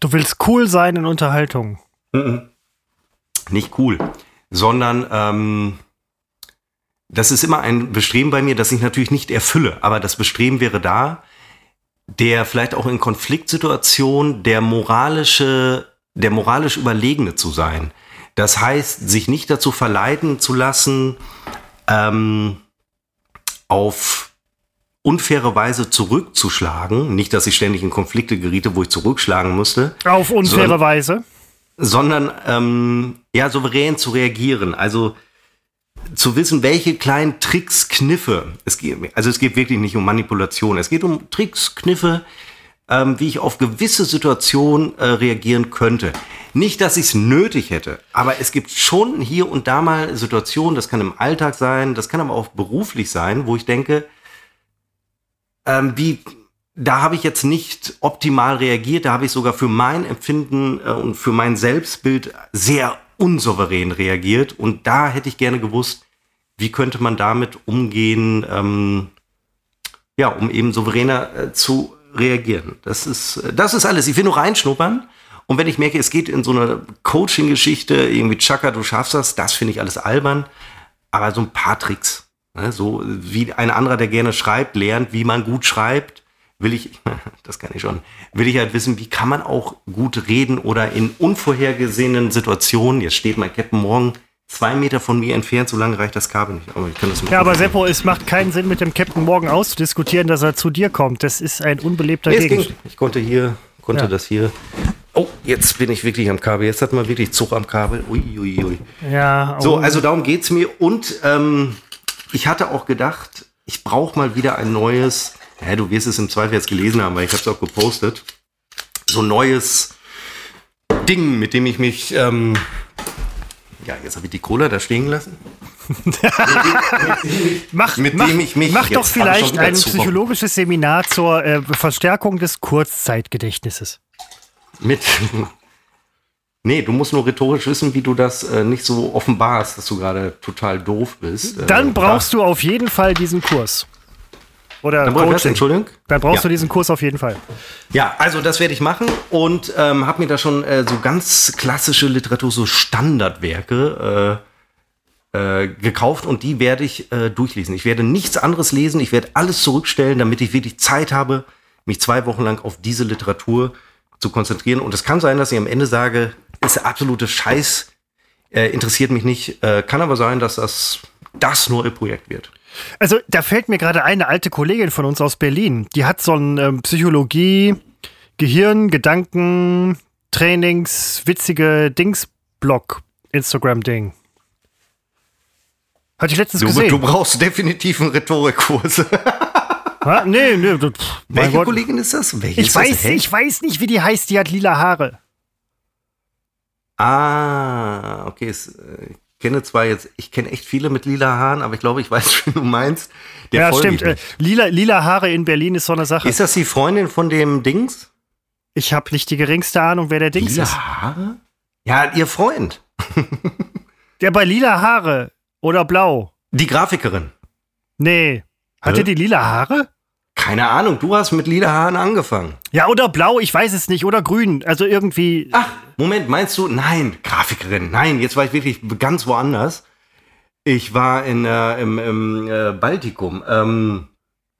Du willst cool sein in Unterhaltung. Mhm nicht cool, sondern ähm, das ist immer ein Bestreben bei mir, das ich natürlich nicht erfülle, aber das Bestreben wäre da, der vielleicht auch in Konfliktsituationen der moralische, der moralisch Überlegene zu sein. Das heißt, sich nicht dazu verleiten zu lassen, ähm, auf unfaire Weise zurückzuschlagen. Nicht, dass ich ständig in Konflikte geriete, wo ich zurückschlagen musste. Auf unfaire Weise? Sondern ähm, ja souverän zu reagieren. Also zu wissen, welche kleinen Tricks, Kniffe es geht. Also es geht wirklich nicht um Manipulation. Es geht um Tricks, Kniffe, ähm, wie ich auf gewisse Situationen äh, reagieren könnte. Nicht, dass ich es nötig hätte, aber es gibt schon hier und da mal Situationen, das kann im Alltag sein, das kann aber auch beruflich sein, wo ich denke, ähm, wie da habe ich jetzt nicht optimal reagiert, da habe ich sogar für mein Empfinden äh, und für mein Selbstbild sehr unsouverän reagiert. Und da hätte ich gerne gewusst, wie könnte man damit umgehen, ähm, ja, um eben souveräner äh, zu reagieren. Das ist, äh, das ist alles. Ich will nur reinschnuppern. Und wenn ich merke, es geht in so eine Coaching-Geschichte, irgendwie Chaka, du schaffst das, das finde ich alles albern. Aber so ein paar Tricks. Ne? So wie ein anderer, der gerne schreibt, lernt, wie man gut schreibt will ich, das kann ich schon, will ich halt wissen, wie kann man auch gut reden oder in unvorhergesehenen Situationen, jetzt steht mein Captain morgen zwei Meter von mir entfernt, so lange reicht das Kabel nicht. Aber ich kann das ja, aber Seppo, es macht keinen Sinn, mit dem Captain morgen auszudiskutieren, dass er zu dir kommt. Das ist ein unbelebter nee, Gegenstand. Ich konnte hier, konnte ja. das hier. Oh, jetzt bin ich wirklich am Kabel. Jetzt hat man wirklich Zug am Kabel. Uiuiui. Ui, ui. Ja. Oh. So, also darum geht es mir. Und ähm, ich hatte auch gedacht, ich brauche mal wieder ein neues. Ja, du wirst es im Zweifel jetzt gelesen haben, weil ich habe es auch gepostet. So ein neues Ding, mit dem ich mich. Ähm, ja, jetzt habe ich die Cola da stehen gelassen. mach mit mach, dem ich mich mach doch vielleicht ein psychologisches Seminar zur äh, Verstärkung des Kurzzeitgedächtnisses. Mit. Nee, du musst nur rhetorisch wissen, wie du das äh, nicht so offenbarst, dass du gerade total doof bist. Äh, Dann brauchst du auf jeden Fall diesen Kurs. Oder Dann Coaching. Entschuldigung? Dann brauchst ja. du diesen Kurs auf jeden Fall. Ja, also das werde ich machen und ähm, habe mir da schon äh, so ganz klassische Literatur, so Standardwerke äh, äh, gekauft und die werde ich äh, durchlesen. Ich werde nichts anderes lesen, ich werde alles zurückstellen, damit ich wirklich Zeit habe, mich zwei Wochen lang auf diese Literatur zu konzentrieren. Und es kann sein, dass ich am Ende sage, ist absolute Scheiß, äh, interessiert mich nicht. Äh, kann aber sein, dass das das neue Projekt wird. Also da fällt mir gerade eine alte Kollegin von uns aus Berlin, die hat so ein ähm, Psychologie, Gehirn, Gedanken, Trainings, witzige Dings-Blog, Instagram-Ding. Hatte ich letztens du, gesehen. Du brauchst definitiv einen Rhetorikkurs. Ha? Nee, nee. Das, Welche Gott. Kollegin ist das? Welche ich, ist weiß, das? ich weiß nicht, wie die heißt. Die hat lila Haare. Ah, okay. Ich kenne zwar jetzt, ich kenne echt viele mit lila Haaren, aber ich glaube, ich weiß, wie du meinst. Der ja, stimmt. Äh, lila, lila Haare in Berlin ist so eine Sache. Ist das die Freundin von dem Dings? Ich habe nicht die geringste Ahnung, wer der Dings lila ist. Haare? Ja, ihr Freund. der bei lila Haare oder blau. Die Grafikerin. Nee. Hat er die lila Haare? Keine Ahnung, du hast mit lila Haaren angefangen. Ja, oder blau, ich weiß es nicht, oder grün, also irgendwie. Ach, Moment, meinst du? Nein, Grafikerin, nein, jetzt war ich wirklich ganz woanders. Ich war in, äh, im, im äh, Baltikum. Ähm,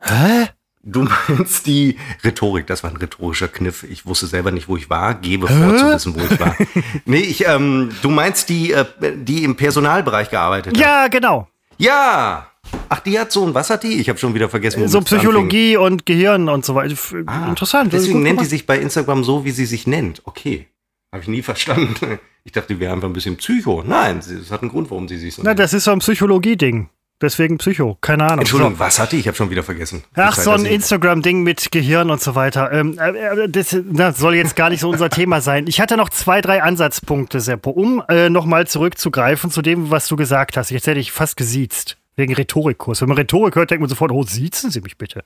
Hä? Du meinst die Rhetorik, das war ein rhetorischer Kniff. Ich wusste selber nicht, wo ich war, gebe Hä? vor zu wissen, wo ich war. nee, ich, ähm, du meinst die, äh, die im Personalbereich gearbeitet hat. Ja, genau. Ja, Ach, die hat so ein, was hat die? Ich habe schon wieder vergessen. So Psychologie anfing. und Gehirn und so weiter. Ah, Interessant. Deswegen nennt die sich bei Instagram so, wie sie sich nennt. Okay. Habe ich nie verstanden. Ich dachte, die wäre einfach ein bisschen Psycho. Nein, es hat einen Grund, warum sie sich so nennt. Na, das ist so ein Psychologie-Ding. Deswegen Psycho, keine Ahnung. Entschuldigung, was hat die? Ich habe schon wieder vergessen. Ach, so ein Instagram-Ding mit Gehirn und so weiter. Ähm, äh, äh, das, das, soll jetzt gar nicht so unser Thema sein. Ich hatte noch zwei, drei Ansatzpunkte, Seppo, um äh, nochmal zurückzugreifen zu dem, was du gesagt hast. Jetzt hätte ich fast gesiezt. Wegen Rhetorikkurs. Wenn man Rhetorik hört, denkt man sofort, oh, siezen Sie mich bitte.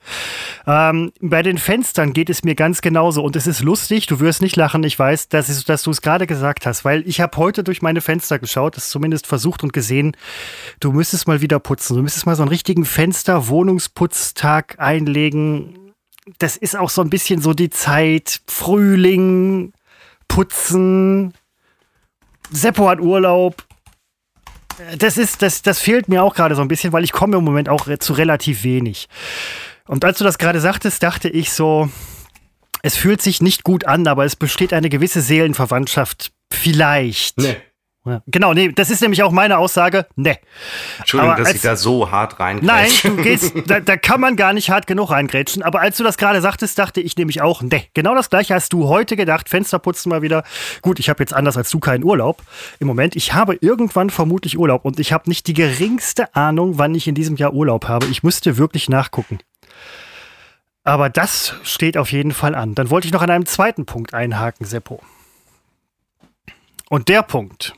Ähm, bei den Fenstern geht es mir ganz genauso. Und es ist lustig, du wirst nicht lachen, ich weiß, dass, dass du es gerade gesagt hast, weil ich habe heute durch meine Fenster geschaut, das zumindest versucht und gesehen, du müsstest mal wieder putzen. Du müsstest mal so einen richtigen Fenster-Wohnungsputztag einlegen. Das ist auch so ein bisschen so die Zeit, Frühling, Putzen. Seppo hat Urlaub, das ist, das, das fehlt mir auch gerade so ein bisschen, weil ich komme im Moment auch zu relativ wenig. Und als du das gerade sagtest, dachte ich so, es fühlt sich nicht gut an, aber es besteht eine gewisse Seelenverwandtschaft. Vielleicht. Nee. Ja. Genau, nee, das ist nämlich auch meine Aussage. Nee. Entschuldigung, aber dass als, ich da so hart reingrätsche. Nein, du gehst, da, da, kann man gar nicht hart genug reingrätschen. Aber als du das gerade sagtest, dachte ich nämlich auch, nee, genau das gleiche hast du heute gedacht. Fenster putzen mal wieder. Gut, ich habe jetzt anders als du keinen Urlaub im Moment. Ich habe irgendwann vermutlich Urlaub und ich habe nicht die geringste Ahnung, wann ich in diesem Jahr Urlaub habe. Ich müsste wirklich nachgucken. Aber das steht auf jeden Fall an. Dann wollte ich noch an einem zweiten Punkt einhaken, Seppo. Und der Punkt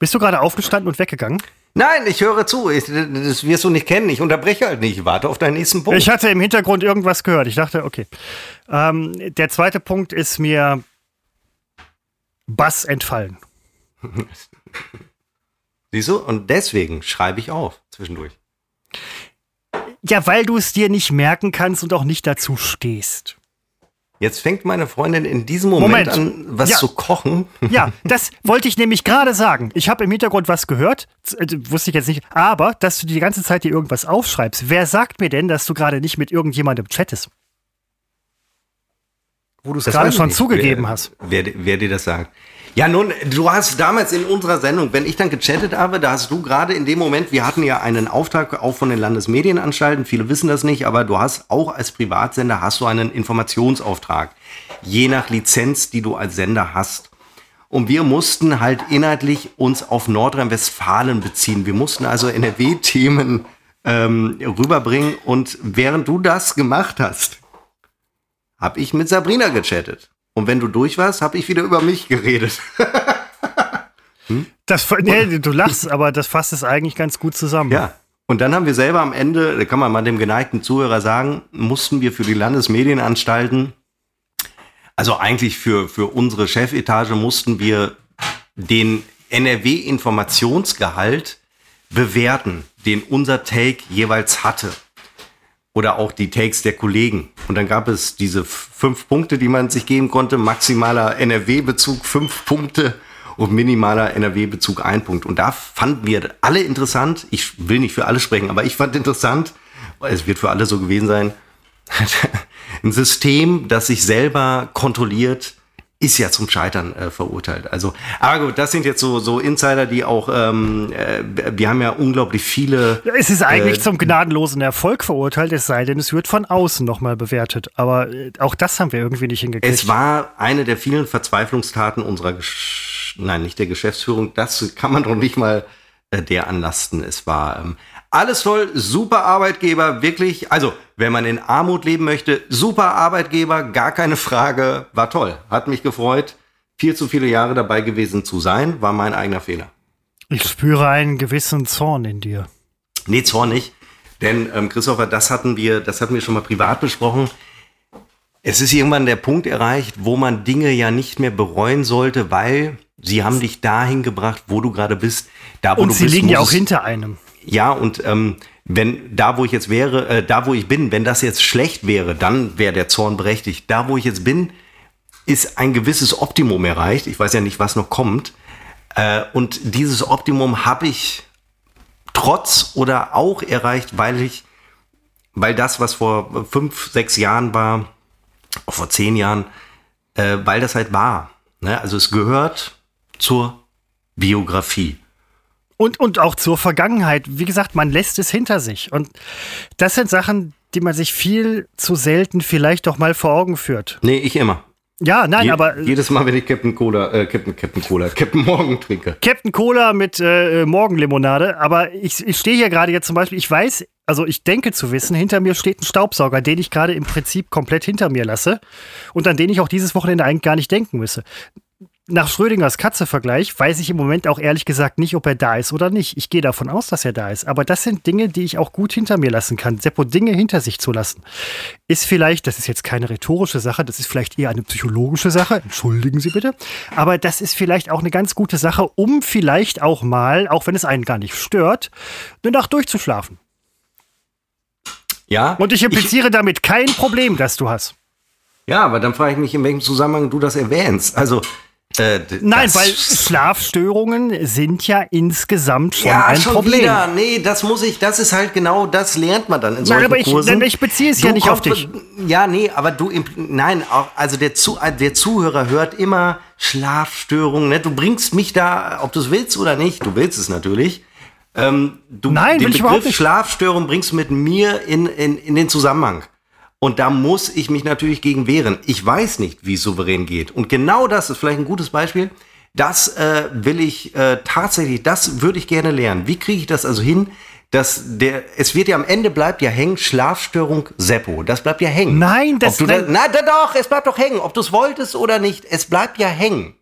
bist du gerade aufgestanden und weggegangen? Nein, ich höre zu. Ich, das wirst du nicht kennen. Ich unterbreche halt nicht. Ich warte auf deinen nächsten Punkt. Ich hatte im Hintergrund irgendwas gehört. Ich dachte, okay. Ähm, der zweite Punkt ist mir Bass entfallen. Siehst du? Und deswegen schreibe ich auf zwischendurch. Ja, weil du es dir nicht merken kannst und auch nicht dazu stehst. Jetzt fängt meine Freundin in diesem Moment, Moment. an, was ja. zu kochen. Ja, das wollte ich nämlich gerade sagen. Ich habe im Hintergrund was gehört, äh, wusste ich jetzt nicht, aber dass du die ganze Zeit dir irgendwas aufschreibst. Wer sagt mir denn, dass du gerade nicht mit irgendjemandem chattest? Wo du es gerade schon nicht. zugegeben wer, hast. Wer, wer dir das sagt. Ja, nun, du hast damals in unserer Sendung, wenn ich dann gechattet habe, da hast du gerade in dem Moment, wir hatten ja einen Auftrag auch von den Landesmedienanstalten, viele wissen das nicht, aber du hast auch als Privatsender hast du einen Informationsauftrag, je nach Lizenz, die du als Sender hast. Und wir mussten halt inhaltlich uns auf Nordrhein-Westfalen beziehen. Wir mussten also NRW-Themen ähm, rüberbringen. Und während du das gemacht hast, habe ich mit Sabrina gechattet. Und wenn du durch warst, habe ich wieder über mich geredet. hm? das, nee, du lachst, aber das fasst es eigentlich ganz gut zusammen. Ja. Und dann haben wir selber am Ende, da kann man mal dem geneigten Zuhörer sagen, mussten wir für die Landesmedienanstalten, also eigentlich für, für unsere Chefetage, mussten wir den NRW-Informationsgehalt bewerten, den unser Take jeweils hatte oder auch die Takes der Kollegen. Und dann gab es diese fünf Punkte, die man sich geben konnte. Maximaler NRW-Bezug fünf Punkte und minimaler NRW-Bezug ein Punkt. Und da fanden wir alle interessant. Ich will nicht für alle sprechen, aber ich fand interessant, weil es wird für alle so gewesen sein, ein System, das sich selber kontrolliert, ist ja zum Scheitern äh, verurteilt. Also, aber gut, das sind jetzt so, so Insider, die auch, ähm, äh, wir haben ja unglaublich viele. Es ist eigentlich äh, zum gnadenlosen Erfolg verurteilt, es sei denn, es wird von außen nochmal bewertet. Aber äh, auch das haben wir irgendwie nicht hingekriegt. Es war eine der vielen Verzweiflungstaten unserer, Gesch nein, nicht der Geschäftsführung, das kann man doch nicht mal äh, der anlasten. Es war ähm, alles toll, super Arbeitgeber, wirklich. Also, wenn man in Armut leben möchte, super Arbeitgeber, gar keine Frage, war toll. Hat mich gefreut, viel zu viele Jahre dabei gewesen zu sein, war mein eigener Fehler. Ich spüre einen gewissen Zorn in dir. Nee, Zorn nicht. Denn, ähm, Christopher, das hatten wir, das hatten wir schon mal privat besprochen. Es ist irgendwann der Punkt erreicht, wo man Dinge ja nicht mehr bereuen sollte, weil sie haben dich dahin gebracht, wo du gerade bist. Da, wo Und du sie bist, liegen ja auch hinter einem. Ja, und ähm, wenn da, wo ich jetzt wäre, äh, da, wo ich bin, wenn das jetzt schlecht wäre, dann wäre der Zorn berechtigt. Da, wo ich jetzt bin, ist ein gewisses Optimum erreicht. Ich weiß ja nicht, was noch kommt. Äh, und dieses Optimum habe ich trotz oder auch erreicht, weil ich, weil das, was vor fünf, sechs Jahren war, vor zehn Jahren, äh, weil das halt war. Ne? Also es gehört zur Biografie. Und, und auch zur Vergangenheit. Wie gesagt, man lässt es hinter sich. Und das sind Sachen, die man sich viel zu selten vielleicht doch mal vor Augen führt. Nee, ich immer. Ja, nein, Je aber. Jedes Mal, wenn ich Captain Cola, äh, Captain, Captain Cola, Captain Morgen trinke. Captain Cola mit äh, Morgenlimonade. Aber ich, ich stehe hier gerade jetzt zum Beispiel, ich weiß, also ich denke zu wissen, hinter mir steht ein Staubsauger, den ich gerade im Prinzip komplett hinter mir lasse und an den ich auch dieses Wochenende eigentlich gar nicht denken müsse nach Schrödingers Katze-Vergleich weiß ich im Moment auch ehrlich gesagt nicht, ob er da ist oder nicht. Ich gehe davon aus, dass er da ist. Aber das sind Dinge, die ich auch gut hinter mir lassen kann. Seppo, Dinge hinter sich zu lassen, ist vielleicht, das ist jetzt keine rhetorische Sache, das ist vielleicht eher eine psychologische Sache. Entschuldigen Sie bitte. Aber das ist vielleicht auch eine ganz gute Sache, um vielleicht auch mal, auch wenn es einen gar nicht stört, eine Nacht durchzuschlafen. Ja. Und ich impliziere ich, damit kein Problem, das du hast. Ja, aber dann frage ich mich, in welchem Zusammenhang du das erwähnst. Also, äh, Nein, weil Schlafstörungen sind ja insgesamt schon ja, ein schon Problem. Wieder. Nee, das muss ich, das ist halt genau, das lernt man dann in solchen nein, aber ich, Kursen. ich beziehe es ja nicht auf dich. Ja, nee, aber du, nein, auch, also der, Zu, der Zuhörer hört immer Schlafstörungen. Ne? Du bringst mich da, ob du es willst oder nicht, du willst es natürlich. Ähm, du, nein, den Begriff Schlafstörung bringst du mit mir in, in, in den Zusammenhang. Und da muss ich mich natürlich gegen wehren. Ich weiß nicht, wie es souverän geht. Und genau das ist vielleicht ein gutes Beispiel. Das äh, will ich äh, tatsächlich, das würde ich gerne lernen. Wie kriege ich das also hin, dass der, es wird ja am Ende bleibt ja hängen, Schlafstörung Seppo. Das bleibt ja hängen. Nein, das, da, na, da doch, es bleibt doch hängen. Ob du es wolltest oder nicht, es bleibt ja hängen.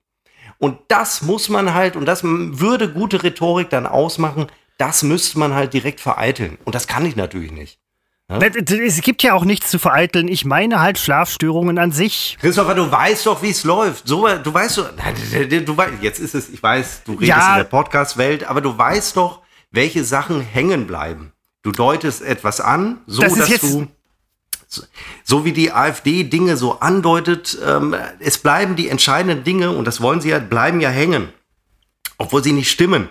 Und das muss man halt, und das würde gute Rhetorik dann ausmachen, das müsste man halt direkt vereiteln. Und das kann ich natürlich nicht. Ja? Es gibt ja auch nichts zu vereiteln. Ich meine halt Schlafstörungen an sich. Christopher, du weißt doch, wie es läuft. So, du weißt doch, du weißt, jetzt ist es, ich weiß, du redest ja. in der Podcast-Welt, aber du weißt doch, welche Sachen hängen bleiben. Du deutest etwas an, so das dass du, so wie die AfD Dinge so andeutet, ähm, es bleiben die entscheidenden Dinge, und das wollen sie ja, bleiben ja hängen. Obwohl sie nicht stimmen.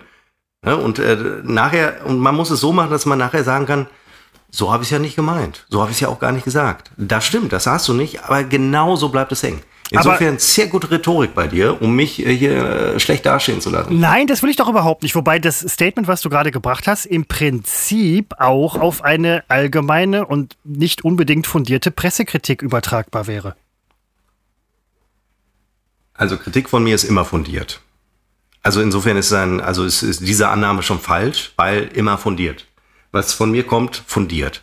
Ja, und äh, nachher, und man muss es so machen, dass man nachher sagen kann, so habe ich es ja nicht gemeint. So habe ich es ja auch gar nicht gesagt. Das stimmt, das hast du nicht, aber genau so bleibt es hängen. Insofern aber, sehr gute Rhetorik bei dir, um mich äh, hier äh, schlecht dastehen zu lassen. Nein, das will ich doch überhaupt nicht. Wobei das Statement, was du gerade gebracht hast, im Prinzip auch auf eine allgemeine und nicht unbedingt fundierte Pressekritik übertragbar wäre. Also Kritik von mir ist immer fundiert. Also insofern ist, ein, also ist, ist diese Annahme schon falsch, weil immer fundiert. Was von mir kommt, fundiert.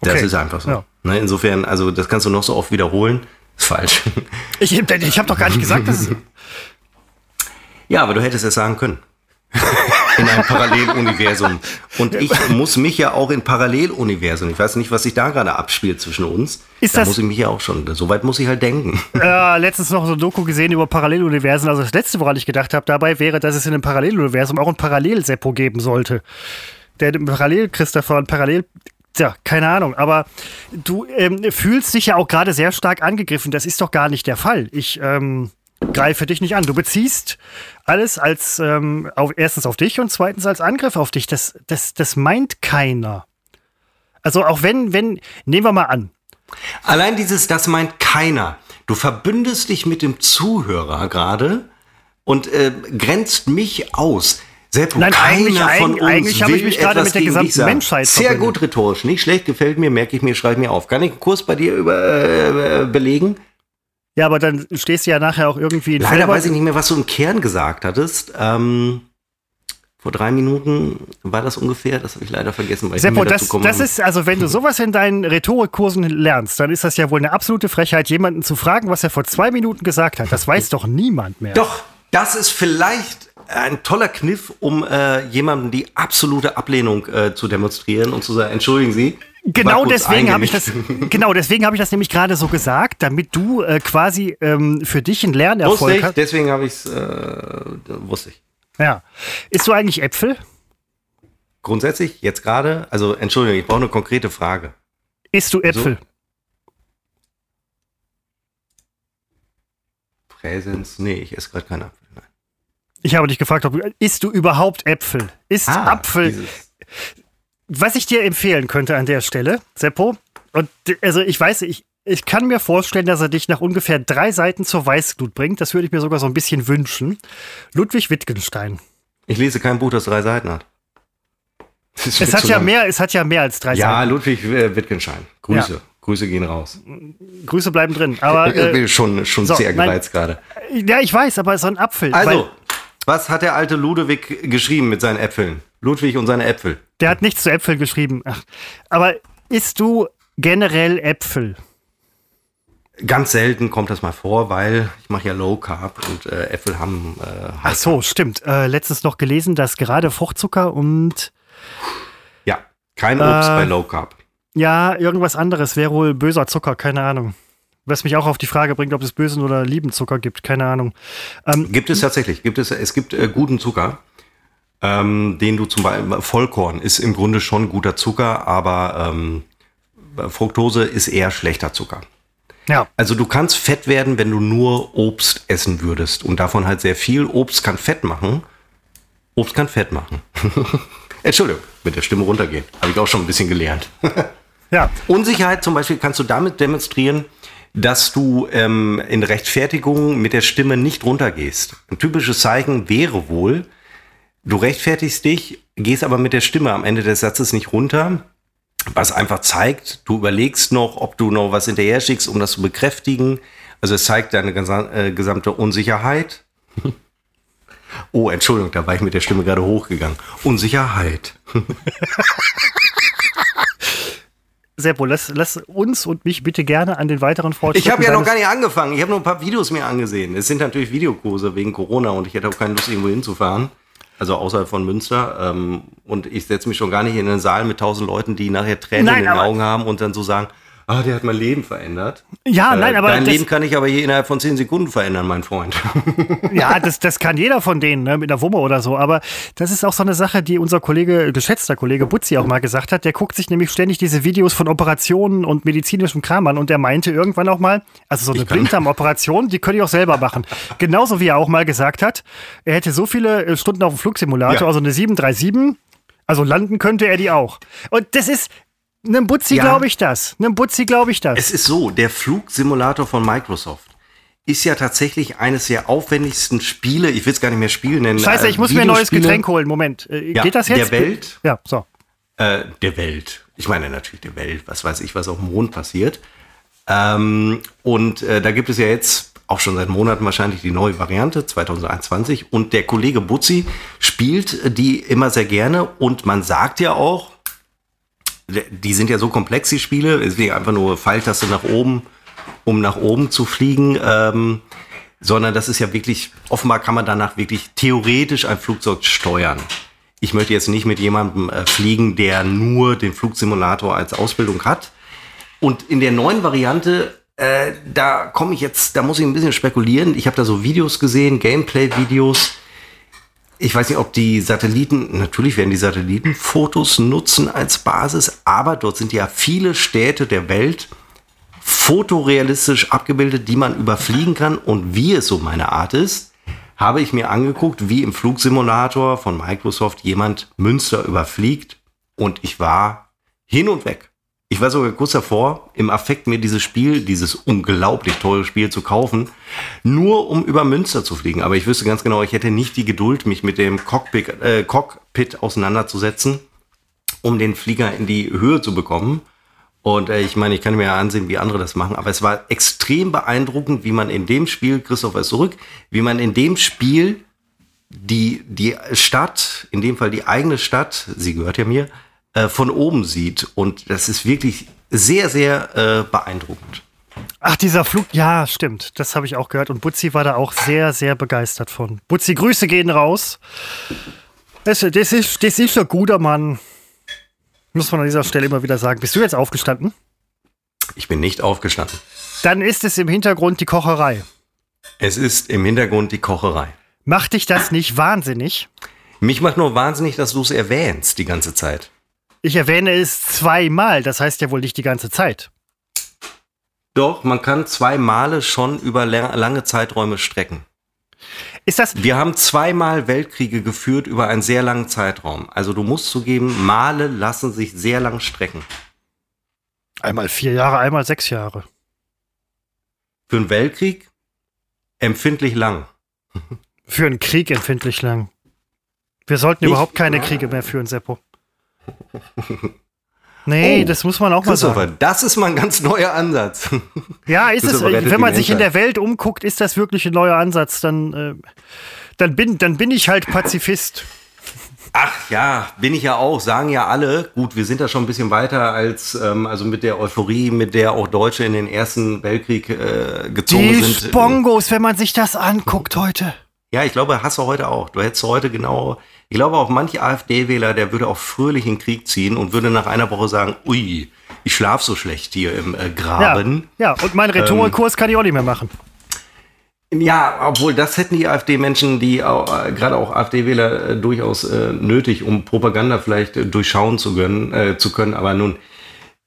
Das okay. ist einfach so. Ja. Ne, insofern, also das kannst du noch so oft wiederholen. Ist falsch. Ich, ich habe doch gar nicht gesagt, dass es. Ja, aber du hättest es sagen können. In einem Paralleluniversum. Und ich muss mich ja auch in Paralleluniversen. Ich weiß nicht, was sich da gerade abspielt zwischen uns. Ist da das, muss ich mich ja auch schon. Soweit muss ich halt denken. Ja, letztens noch so ein Doku gesehen über Paralleluniversen. Also das letzte, woran ich gedacht habe, dabei wäre, dass es in einem Paralleluniversum auch ein Parallel-Seppo geben sollte. Der Parallel-Christopher und Parallel ja, keine Ahnung, aber du ähm, fühlst dich ja auch gerade sehr stark angegriffen. Das ist doch gar nicht der Fall. Ich ähm, greife dich nicht an. Du beziehst alles als ähm, auf, erstens auf dich und zweitens als Angriff auf dich. Das, das, das meint keiner. Also auch wenn, wenn, nehmen wir mal an. Allein dieses, das meint keiner. Du verbündest dich mit dem Zuhörer gerade und äh, grenzt mich aus. Seppo, Nein, eigentlich, von eigentlich habe ich mich gerade mit der gesamten Menschheit Sehr verbindet. gut rhetorisch, nicht schlecht, gefällt mir, merke ich mir, schreibe mir auf. Kann ich einen Kurs bei dir über, äh, belegen? Ja, aber dann stehst du ja nachher auch irgendwie in Leider Felber. weiß ich nicht mehr, was du im Kern gesagt hattest. Ähm, vor drei Minuten war das ungefähr, das habe ich leider vergessen. Weil Seppo, das, das ist, also wenn du sowas in deinen Rhetorikkursen lernst, dann ist das ja wohl eine absolute Frechheit, jemanden zu fragen, was er vor zwei Minuten gesagt hat. Das weiß doch niemand mehr. Doch, das ist vielleicht ein toller Kniff, um äh, jemandem die absolute Ablehnung äh, zu demonstrieren und zu sagen, entschuldigen Sie. Genau deswegen habe ich das, genau deswegen habe ich das nämlich gerade so gesagt, damit du äh, quasi ähm, für dich einen Lernerfolg wusste ich, hast. Deswegen habe ich es, äh, wusste ich. Ja. Isst du eigentlich Äpfel? Grundsätzlich, jetzt gerade, also Entschuldigung, ich brauche eine konkrete Frage. Isst du Äpfel? So? Präsens, nee, ich esse gerade keinen Apfel. Ich habe dich gefragt, ob, isst du überhaupt Äpfel? Isst ah, Apfel? Dieses. Was ich dir empfehlen könnte an der Stelle, Seppo, und also ich weiß, ich, ich kann mir vorstellen, dass er dich nach ungefähr drei Seiten zur Weißglut bringt. Das würde ich mir sogar so ein bisschen wünschen. Ludwig Wittgenstein. Ich lese kein Buch, das drei Seiten hat. Es hat, ja mehr, es hat ja mehr als drei ja, Seiten. Ja, Ludwig äh, Wittgenstein. Grüße. Ja. Grüße gehen raus. Grüße bleiben drin. Aber, äh, schon schon so, sehr gereizt gerade. Ja, ich weiß, aber so ein Apfel. Also, was hat der alte Ludwig geschrieben mit seinen Äpfeln? Ludwig und seine Äpfel. Der hat nichts zu Äpfeln geschrieben. Ach. Aber isst du generell Äpfel? Ganz selten kommt das mal vor, weil ich mache ja Low Carb und äh, Äpfel haben. Äh, Ach so, stimmt. Äh, letztens noch gelesen, dass gerade Fruchtzucker und ja kein Obst bei äh, Low Carb. Ja, irgendwas anderes wäre wohl böser Zucker, keine Ahnung. Was mich auch auf die Frage bringt, ob es bösen oder lieben Zucker gibt, keine Ahnung. Ähm, gibt es tatsächlich, gibt es, es gibt äh, guten Zucker, ähm, den du zum Beispiel, Vollkorn ist im Grunde schon guter Zucker, aber ähm, Fructose ist eher schlechter Zucker. Ja. Also du kannst fett werden, wenn du nur Obst essen würdest und davon halt sehr viel. Obst kann Fett machen. Obst kann Fett machen. Entschuldigung, mit der Stimme runtergehen. Habe ich auch schon ein bisschen gelernt. ja. Unsicherheit zum Beispiel kannst du damit demonstrieren, dass du ähm, in Rechtfertigung mit der Stimme nicht runtergehst. Ein typisches Zeichen wäre wohl, du rechtfertigst dich, gehst aber mit der Stimme am Ende des Satzes nicht runter, was einfach zeigt, du überlegst noch, ob du noch was hinterher schickst, um das zu bekräftigen. Also es zeigt deine äh, gesamte Unsicherheit. oh, Entschuldigung, da war ich mit der Stimme gerade hochgegangen. Unsicherheit. Seppo, lass, lass uns und mich bitte gerne an den weiteren Fortschritten. Ich habe ja noch gar nicht angefangen. Ich habe nur ein paar Videos mir angesehen. Es sind natürlich Videokurse wegen Corona und ich hätte auch keine Lust, irgendwo hinzufahren. Also außerhalb von Münster. Ähm, und ich setze mich schon gar nicht in einen Saal mit tausend Leuten, die nachher Tränen Nein, in den Augen haben und dann so sagen, ah, der hat mein Leben verändert. Ja, äh, nein, aber. Dein Leben kann ich aber hier innerhalb von zehn Sekunden verändern, mein Freund. ja, das, das kann jeder von denen, ne, mit der Wumme oder so. Aber das ist auch so eine Sache, die unser Kollege, geschätzter Kollege Butzi auch mal gesagt hat. Der guckt sich nämlich ständig diese Videos von Operationen und medizinischem Kram an und der meinte irgendwann auch mal, also so eine Blinddarmoperation, die könnte ich auch selber machen. Genauso wie er auch mal gesagt hat, er hätte so viele äh, Stunden auf dem Flugsimulator, ja. also eine 737, also landen könnte er die auch. Und das ist, einem Butzi Ja. glaube ich das. Einem Butzi glaube ich das. Es ist so, der Flugsimulator von Microsoft ist ja tatsächlich eines der aufwendigsten Spiele, ich will es gar nicht mehr Spiel nennen. Scheiße, äh, ich muss mir ein neues Getränk holen. Moment. Äh, Ja, Geht das jetzt? der Welt. Ja, so. Äh, der Welt. Ich meine natürlich der Welt, was weiß ich, was auf dem Mond passiert. Ähm, und äh, da gibt es ja jetzt auch schon seit Monaten wahrscheinlich die neue Variante 2021 und der Kollege Butzi spielt die immer sehr gerne und man sagt ja auch, die sind ja so komplex, die Spiele, es ist einfach nur Pfeiltaste nach oben, um nach oben zu fliegen, ähm, sondern das ist ja wirklich, offenbar kann man danach wirklich theoretisch ein Flugzeug steuern. Ich möchte jetzt nicht mit jemandem äh, fliegen, der nur den Flugsimulator als Ausbildung hat. Und in der neuen Variante, äh, da komme ich jetzt, da muss ich ein bisschen spekulieren. Ich habe da so Videos gesehen, Gameplay-Videos. Ich weiß nicht, ob die Satelliten, natürlich werden die Satellitenfotos nutzen als Basis, aber dort sind ja viele Städte der Welt fotorealistisch abgebildet, die man überfliegen kann. Und wie es so meine Art ist, habe ich mir angeguckt, wie im Flugsimulator von Microsoft jemand Münster überfliegt. Und ich war hin und weg. Ich war sogar kurz davor, im Affekt mir dieses Spiel, dieses unglaublich teure Spiel zu kaufen, nur um über Münster zu fliegen. Aber ich wüsste ganz genau, ich hätte nicht die Geduld, mich mit dem Cockpit, äh, Cockpit auseinanderzusetzen, um den Flieger in die Höhe zu bekommen. Und äh, ich meine, ich kann mir ja ansehen, wie andere das machen, aber es war extrem beeindruckend, wie man in dem Spiel, Christopher ist zurück, wie man in dem Spiel die, die Stadt, in dem Fall die eigene Stadt, sie gehört ja mir, äh, von oben sieht. Und das ist wirklich sehr, sehr äh, beeindruckend. Ach, dieser Flug, ja, stimmt. Das habe ich auch gehört. Und Butzi war da auch sehr, sehr begeistert von. Butzi, Grüße gehen raus. Das, das, ist, das ist ein guter Mann. Muss man an dieser Stelle immer wieder sagen. Bist du jetzt aufgestanden? Ich bin nicht aufgestanden. Dann ist es im Hintergrund die Kocherei. Es ist im Hintergrund die Kocherei. Macht dich das nicht wahnsinnig? Mich macht nur wahnsinnig, dass du es erwähnst die ganze Zeit. Ich erwähne es zweimal. Das heißt ja wohl nicht die ganze Zeit. Doch, man kann zwei Male schon über la- lange Zeiträume strecken. Ist das. Wir haben zweimal Weltkriege geführt über einen sehr langen Zeitraum. Also du musst zugeben, Male lassen sich sehr lang strecken. Einmal vier Jahre, einmal sechs Jahre. Für einen Weltkrieg empfindlich lang. Für einen Krieg empfindlich lang. Wir sollten Ich- überhaupt keine Kriege mehr führen, Seppo. Nee, Oh, das muss man auch mal sagen. Das ist mal ein ganz neuer Ansatz. Ja, ist es, wenn man die sich in der Welt umguckt, ist das wirklich ein neuer Ansatz, dann, äh, dann, bin, dann bin ich halt Pazifist. Ach ja, bin ich ja auch, sagen ja alle. Gut, wir sind da schon ein bisschen weiter als, ähm, also mit der Euphorie, mit der auch Deutsche in den Ersten Weltkrieg äh, gezogen Die sind. Spongos, wenn man sich das anguckt heute. Ja, ich glaube, hast du heute auch. Du hättest heute genau, ich glaube auch manche AfD-Wähler, der würde auch fröhlich in den Krieg ziehen und würde nach einer Woche sagen, ui, ich schlaf so schlecht hier im äh, Ja, Graben. ja, und meinen Rhetorikkurs kann ich auch nicht mehr machen. Ja, obwohl das hätten die AfD-Menschen, die äh, gerade auch AfD-Wähler äh, durchaus äh, nötig, um Propaganda vielleicht äh, durchschauen zu können, äh, zu können. Aber nun,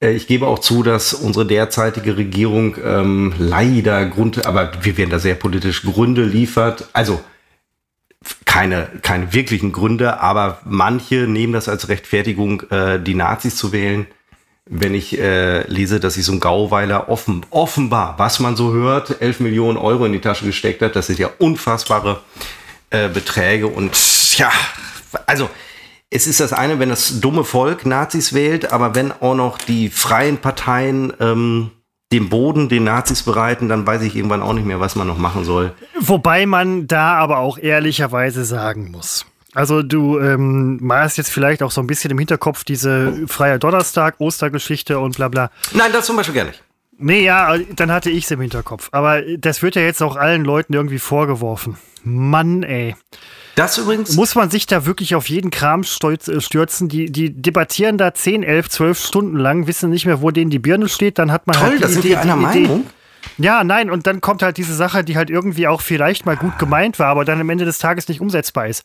ich gebe auch zu, dass unsere derzeitige Regierung ähm, leider Grund, aber wir werden da sehr politisch Gründe liefert. Also keine, keine wirklichen Gründe, aber manche nehmen das als Rechtfertigung, äh, die Nazis zu wählen. Wenn ich äh, lese, dass sich so ein Gauweiler offen, offenbar, was man so hört, 11 Millionen Euro in die Tasche gesteckt hat, das sind ja unfassbare äh, Beträge. Und ja, also es ist das eine, wenn das dumme Volk Nazis wählt, aber wenn auch noch die freien Parteien ähm, den Boden den Nazis bereiten, dann weiß ich irgendwann auch nicht mehr, was man noch machen soll. Wobei man da aber auch ehrlicherweise sagen muss. Also du ähm, hast jetzt vielleicht auch so ein bisschen im Hinterkopf diese freie Donnerstag, Ostergeschichte und bla bla. Nein, das zum Beispiel gar nicht. Nee, ja, dann hatte ich es im Hinterkopf. Aber das wird ja jetzt auch allen Leuten irgendwie vorgeworfen. Mann, ey. Das übrigens. Muss man sich da wirklich auf jeden Kram äh, stürzen? Die, die debattieren da 10, 11, 12 Stunden lang, wissen nicht mehr, wo denen die Birne steht. Dann hat man Toll, halt die das sind wir einer Meinung. Ja, nein, und dann kommt halt diese Sache, die halt irgendwie auch vielleicht mal gut gemeint war, aber dann am Ende des Tages nicht umsetzbar ist.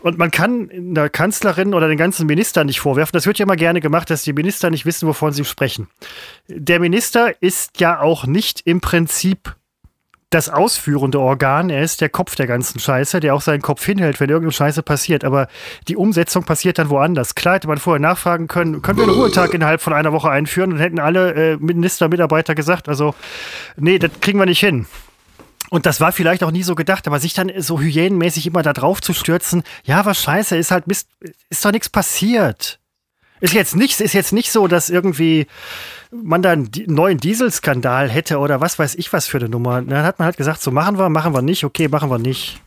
Und man kann der Kanzlerin oder den ganzen Ministern nicht vorwerfen, das wird ja immer gerne gemacht, dass die Minister nicht wissen, wovon sie sprechen. Der Minister ist ja auch nicht im Prinzip das ausführende Organ, er ist der Kopf der ganzen Scheiße, der auch seinen Kopf hinhält, wenn irgendeine Scheiße passiert. Aber die Umsetzung passiert dann woanders. Klar hätte man vorher nachfragen können, können wir einen Ruhetag innerhalb von einer Woche einführen und hätten alle äh, Ministermitarbeiter gesagt, also nee, das kriegen wir nicht hin. Und das war vielleicht auch nie so gedacht, aber sich dann so hyänenmäßig immer da drauf zu stürzen, ja, was scheiße, ist halt Mist, ist doch nichts passiert. Ist jetzt nicht, ist jetzt nicht so, dass irgendwie man da einen neuen Dieselskandal hätte oder was weiß ich was für eine Nummer. Dann hat man halt gesagt, so machen wir, machen wir nicht, okay, machen wir nicht.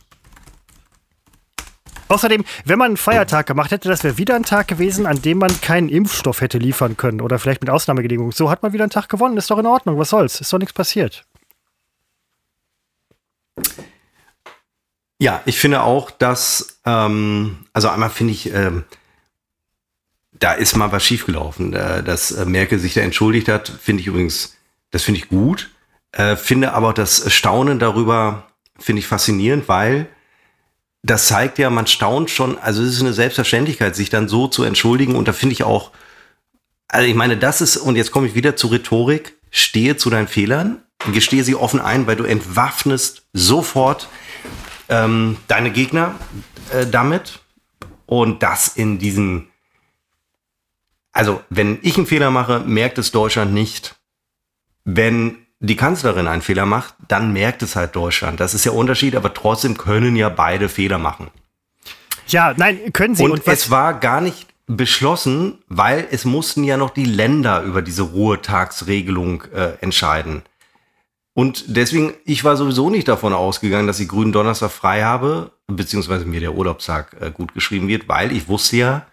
Außerdem, wenn man einen Feiertag gemacht hätte, das wäre wieder ein Tag gewesen, an dem man keinen Impfstoff hätte liefern können oder vielleicht mit Ausnahmebedingungen. So hat man wieder einen Tag gewonnen, ist doch in Ordnung, was soll's, ist doch nichts passiert. Ja, ich finde auch, dass, ähm, also einmal finde ich, ähm, da ist mal was schiefgelaufen. Äh, dass äh, Merkel sich da entschuldigt hat, finde ich übrigens, das finde ich gut. Äh, finde aber das Staunen darüber, finde ich faszinierend, weil das zeigt ja, man staunt schon, also es ist eine Selbstverständlichkeit, sich dann so zu entschuldigen und da finde ich auch, also ich meine, das ist, und jetzt komme ich wieder zur Rhetorik, stehe zu deinen Fehlern, gestehe sie offen ein, weil du entwaffnest sofort ähm, deine Gegner äh, damit und das in diesen also wenn ich einen Fehler mache, merkt es Deutschland nicht. Wenn die Kanzlerin einen Fehler macht, dann merkt es halt Deutschland. Das ist ja Unterschied, aber trotzdem können ja beide Fehler machen. Ja, nein, können sie. Und, und es war gar nicht beschlossen, weil es mussten ja noch die Länder über diese Ruhetagsregelung äh, entscheiden. Und deswegen, ich war sowieso nicht davon ausgegangen, dass ich grünen Donnerstag frei habe, beziehungsweise mir der Urlaubstag äh, gut geschrieben wird, weil ich wusste ja,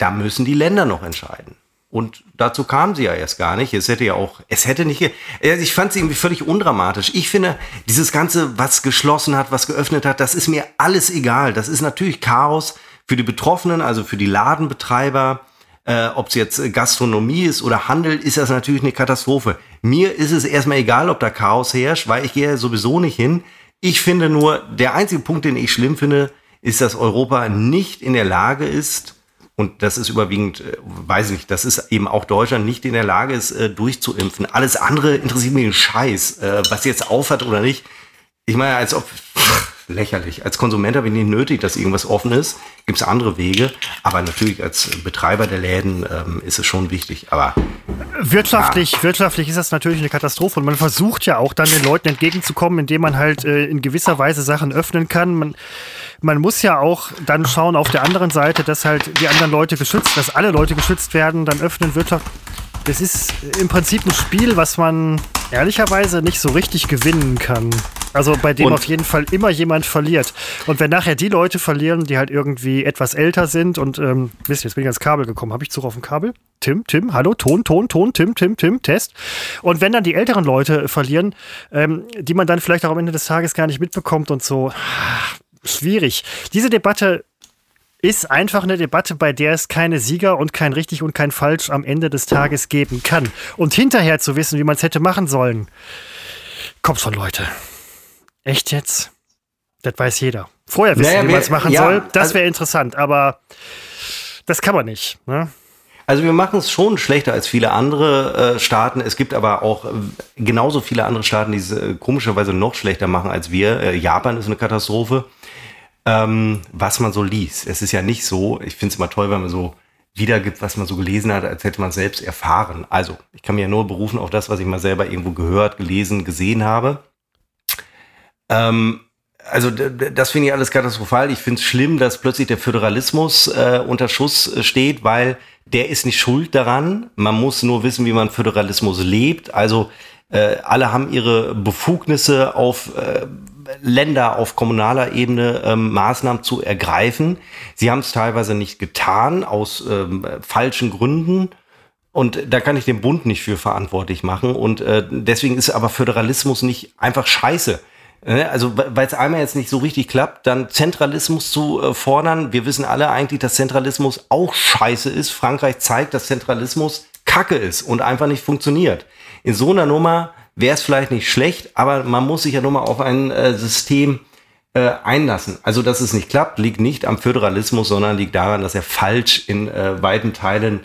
da müssen die Länder noch entscheiden. Und dazu kam sie ja erst gar nicht. Es hätte ja auch, es hätte nicht, ich fand sie irgendwie völlig undramatisch. Ich finde, dieses Ganze, was geschlossen hat, was geöffnet hat, das ist mir alles egal. Das ist natürlich Chaos für die Betroffenen, also für die Ladenbetreiber. Äh, Ob es jetzt Gastronomie ist oder Handel, ist das natürlich eine Katastrophe. Mir ist es erstmal egal, ob da Chaos herrscht, weil ich gehe sowieso nicht hin. Ich finde nur, der einzige Punkt, den ich schlimm finde, ist, dass Europa nicht in der Lage ist, und das ist überwiegend, äh, weiß ich nicht, das ist eben auch Deutschland nicht in der Lage ist, äh, durchzuimpfen. Alles andere interessiert mich einen Scheiß, äh, was jetzt aufhat oder nicht. Ich meine, als ob, pff, lächerlich. Als Konsument habe ich nicht nötig, dass irgendwas offen ist. Gibt es andere Wege. Aber natürlich als Betreiber der Läden ähm, ist es schon wichtig. Aber wirtschaftlich, ja. wirtschaftlich ist das natürlich eine Katastrophe. Und man versucht ja auch dann den Leuten entgegenzukommen, indem man halt äh, in gewisser Weise Sachen öffnen kann. Man, man muss ja auch dann schauen auf der anderen Seite, dass halt die anderen Leute geschützt, dass alle Leute geschützt werden, dann öffnen Wirtschaft. Das ist im Prinzip ein Spiel, was man ehrlicherweise nicht so richtig gewinnen kann. Also bei dem und auf jeden Fall immer jemand verliert. Und wenn nachher die Leute verlieren, die halt irgendwie etwas älter sind und, ähm, wisst ihr, jetzt bin ich ans Kabel gekommen. Habe ich Zug auf dem Kabel? Tim, Tim, hallo, Ton, Ton, Ton, Tim, Tim, Tim, Test. Und wenn dann die älteren Leute verlieren, ähm, die man dann vielleicht auch am Ende des Tages gar nicht mitbekommt und so, schwierig. Diese Debatte ist einfach eine Debatte, bei der es keine Sieger und kein richtig und kein falsch am Ende des Tages geben kann. Und hinterher zu wissen, wie man es hätte machen sollen, kommt von Leute. Echt jetzt? Das weiß jeder. Vorher wissen, naja, wie man es machen ja, soll. Das wäre also, interessant, aber das kann man nicht. Ne? Also wir machen es schon schlechter als viele andere äh, Staaten. Es gibt aber auch äh, genauso viele andere Staaten, die es äh, komischerweise noch schlechter machen als wir. Äh, Japan ist eine Katastrophe ähm, was man so liest. Es ist ja nicht so, ich finde es immer toll, wenn man so wiedergibt, was man so gelesen hat, als hätte man selbst erfahren. Also, ich kann mir ja nur berufen auf das, was ich mal selber irgendwo gehört, gelesen, gesehen habe. Ähm, also das finde ich alles katastrophal. Ich finde es schlimm, dass plötzlich der Föderalismus äh, unter Schuss äh, steht, weil der ist nicht schuld daran. Man muss nur wissen, wie man Föderalismus lebt. Also äh, alle haben ihre Befugnisse auf äh, Länder auf kommunaler Ebene ähm, Maßnahmen zu ergreifen. Sie haben es teilweise nicht getan aus ähm, falschen Gründen. Und da kann ich den Bund nicht für verantwortlich machen. Und äh, deswegen ist aber Föderalismus nicht einfach scheiße. Ne? Also, weil es einmal jetzt nicht so richtig klappt, dann Zentralismus zu äh, fordern. Wir wissen alle eigentlich, dass Zentralismus auch scheiße ist. Frankreich zeigt, dass Zentralismus Kacke ist und einfach nicht funktioniert. In so einer Nummer wäre es vielleicht nicht schlecht, aber man muss sich ja nur mal auf ein äh, System äh, einlassen. Also, dass es nicht klappt, liegt nicht am Föderalismus, sondern liegt daran, dass er falsch in äh, weiten Teilen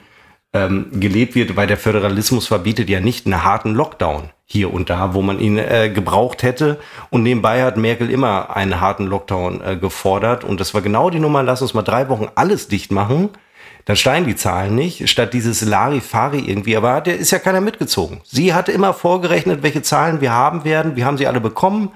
ähm, gelebt wird, weil der Föderalismus verbietet ja nicht einen harten Lockdown hier und da, wo man ihn äh, gebraucht hätte. Und nebenbei hat Merkel immer einen harten Lockdown äh, gefordert. Und das war genau die Nummer, lass uns mal drei Wochen alles dicht machen. Dann steigen die Zahlen nicht, statt dieses Larifari irgendwie. Aber der ist ja keiner mitgezogen. Sie hatte immer vorgerechnet, welche Zahlen wir haben werden. Wir haben sie alle bekommen.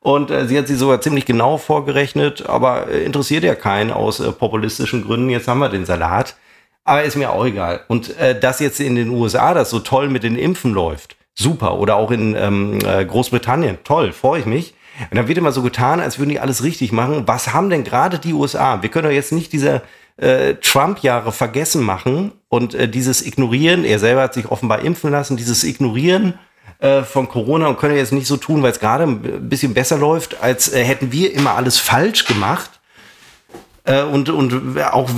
Und äh, sie hat sie sogar ziemlich genau vorgerechnet, aber äh, interessiert ja keinen aus äh, populistischen Gründen. Jetzt haben wir den Salat. Aber ist mir auch egal. Und äh, dass jetzt in den USA das so toll mit den Impfen läuft, super. Oder auch in ähm, äh, Großbritannien, toll, freue ich mich. Und dann wird immer so getan, als würden die alles richtig machen. Was haben denn gerade die USA? Wir können doch jetzt nicht diese äh, Trump-Jahre vergessen machen und äh, dieses Ignorieren, er selber hat sich offenbar impfen lassen, dieses Ignorieren äh, von Corona und können jetzt nicht so tun, weil es gerade ein bisschen besser läuft, als äh, hätten wir immer alles falsch gemacht äh, und, und auch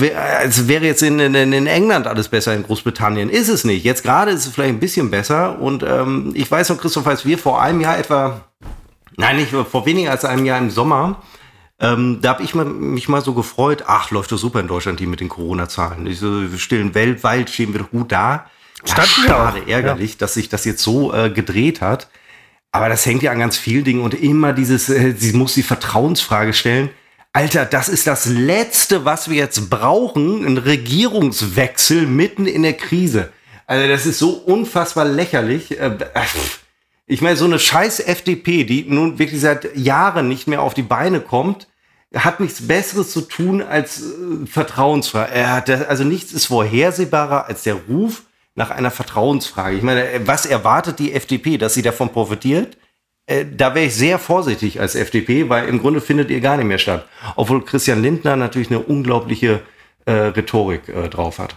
es wäre jetzt in, in, in, England alles besser, in Großbritannien. Ist es nicht. Jetzt gerade ist es vielleicht ein bisschen besser. Und ähm, ich weiß noch, Christoph, als wir vor einem Jahr etwa, nein, nicht vor weniger als einem Jahr im Sommer, ähm, da habe ich mich mal so gefreut, ach, läuft doch super in Deutschland, die mit den Corona-Zahlen. So, wir stehen weltweit, stehen wir doch gut da. Ja, schade, ärgerlich, ja. dass sich das jetzt so äh, gedreht hat. Aber das hängt ja an ganz vielen Dingen und immer dieses, äh, sie muss die Vertrauensfrage stellen. Alter, das ist das Letzte, was wir jetzt brauchen, ein Regierungswechsel mitten in der Krise. Also das ist so unfassbar lächerlich. Äh, ich meine, so eine scheiß FDP, die nun wirklich seit Jahren nicht mehr auf die Beine kommt, hat nichts Besseres zu tun als äh, Vertrauensfrage. Also nichts ist vorhersehbarer als der Ruf nach einer Vertrauensfrage. Ich meine, was erwartet die FDP, dass sie davon profitiert? Äh, da wäre ich sehr vorsichtig als FDP, weil im Grunde findet ihr gar nicht mehr statt. Obwohl Christian Lindner natürlich eine unglaubliche äh, Rhetorik äh, drauf hat.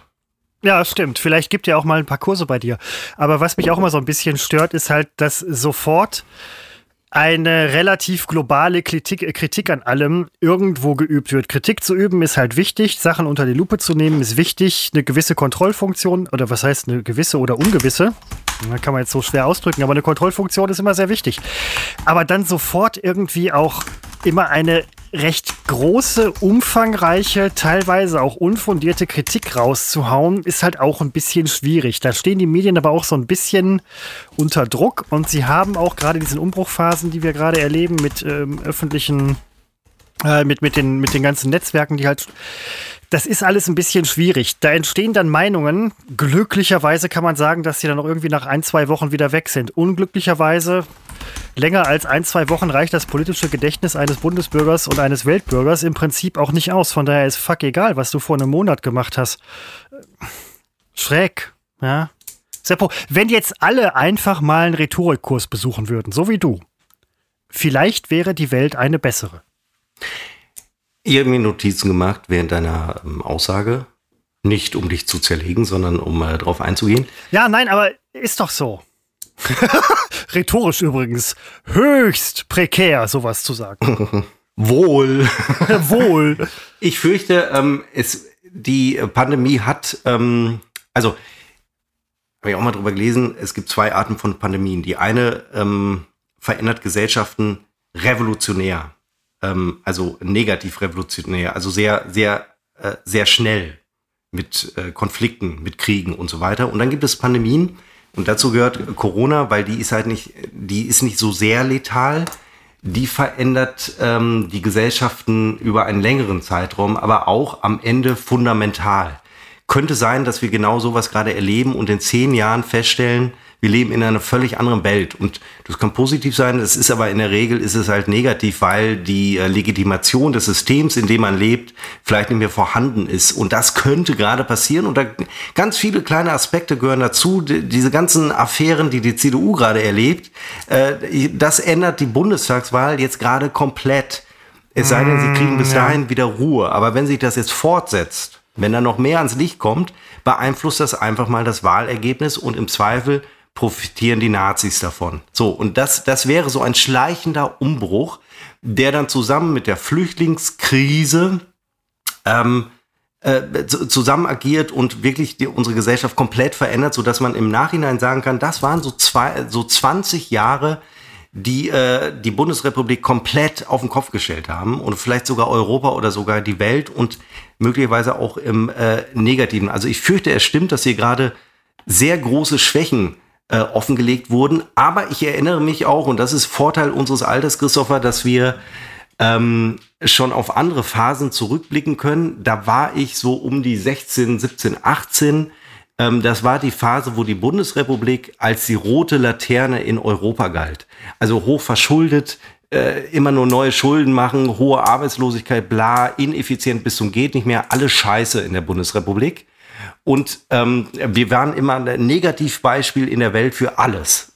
Ja, stimmt. Vielleicht gibt ja auch mal ein paar Kurse bei dir. Aber was mich auch immer so ein bisschen stört, ist halt, dass sofort eine relativ globale Kritik, Kritik an allem irgendwo geübt wird. Kritik zu üben ist halt wichtig, Sachen unter die Lupe zu nehmen ist wichtig, eine gewisse Kontrollfunktion oder was heißt eine gewisse oder ungewisse, kann man jetzt so schwer ausdrücken, aber eine Kontrollfunktion ist immer sehr wichtig. Aber dann sofort irgendwie auch immer eine recht große, umfangreiche, teilweise auch unfundierte Kritik rauszuhauen, ist halt auch ein bisschen schwierig. Da stehen die Medien aber auch so ein bisschen unter Druck und sie haben auch gerade diesen Umbruchphasen, die wir gerade erleben mit ähm, öffentlichen, äh, mit, mit, den, mit den ganzen Netzwerken, die halt das ist alles ein bisschen schwierig. Da entstehen dann Meinungen. Glücklicherweise kann man sagen, dass sie dann auch irgendwie nach ein, zwei Wochen wieder weg sind. Unglücklicherweise länger als ein, zwei Wochen reicht das politische Gedächtnis eines Bundesbürgers und eines Weltbürgers im Prinzip auch nicht aus. Von daher ist fuck egal, was du vor einem Monat gemacht hast. Schräg, ja. Seppo, wenn jetzt alle einfach mal einen Rhetorikkurs besuchen würden, so wie du, vielleicht wäre die Welt eine bessere. Ich habe mir Notizen gemacht während deiner ähm, Aussage. Nicht um dich zu zerlegen, sondern um äh, darauf einzugehen. Ja, nein, aber ist doch so. Rhetorisch übrigens höchst prekär, sowas zu sagen. Wohl. Wohl. Ich fürchte, ähm, es, die Pandemie hat, ähm, also habe ich auch mal drüber gelesen, es gibt zwei Arten von Pandemien. Die eine ähm, verändert Gesellschaften revolutionär, ähm, also negativ revolutionär, also sehr, sehr, äh, sehr schnell mit äh, Konflikten, mit Kriegen und so weiter. Und dann gibt es Pandemien, und dazu gehört Corona, weil die ist halt nicht, die ist nicht so sehr letal. Die verändert ähm, die Gesellschaften über einen längeren Zeitraum, aber auch am Ende fundamental. Könnte sein, dass wir genau sowas gerade erleben und in zehn Jahren feststellen, wir leben in einer völlig anderen Welt. Und das kann positiv sein, das ist aber in der Regel ist es halt negativ, weil die äh, Legitimation des Systems, in dem man lebt, vielleicht nicht mehr vorhanden ist. Und das könnte gerade passieren. Und da ganz viele kleine Aspekte gehören dazu. Die, diese ganzen Affären, die die CDU gerade erlebt, äh, das ändert die Bundestagswahl jetzt gerade komplett. Es sei denn, sie kriegen bis mm, dahin wieder Ruhe. Aber wenn sich das jetzt fortsetzt, wenn da noch mehr ans Licht kommt, beeinflusst das einfach mal das Wahlergebnis und im Zweifel profitieren die Nazis davon. So, und das, das wäre so ein schleichender Umbruch, der dann zusammen mit der Flüchtlingskrise ähm, äh, zusammen agiert und wirklich die, unsere Gesellschaft komplett verändert, sodass man im Nachhinein sagen kann, das waren so, zwei, so 20 Jahre, die äh, die Bundesrepublik komplett auf den Kopf gestellt haben und vielleicht sogar Europa oder sogar die Welt und möglicherweise auch im äh, Negativen. Also ich fürchte, es stimmt, dass hier gerade sehr große Schwächen äh, offengelegt wurden. Aber ich erinnere mich auch, und das ist Vorteil unseres Alters, Christopher, dass wir ähm, schon auf andere Phasen zurückblicken können. Da war ich so um die 16, 17, 18 ähm, das war die Phase, wo die Bundesrepublik als die rote Laterne in Europa galt. Also hoch verschuldet, äh, immer nur neue Schulden machen, hohe Arbeitslosigkeit, bla, ineffizient bis zum geht nicht mehr, alles Scheiße in der Bundesrepublik. Und ähm, wir waren immer ein Negativbeispiel in der Welt für alles.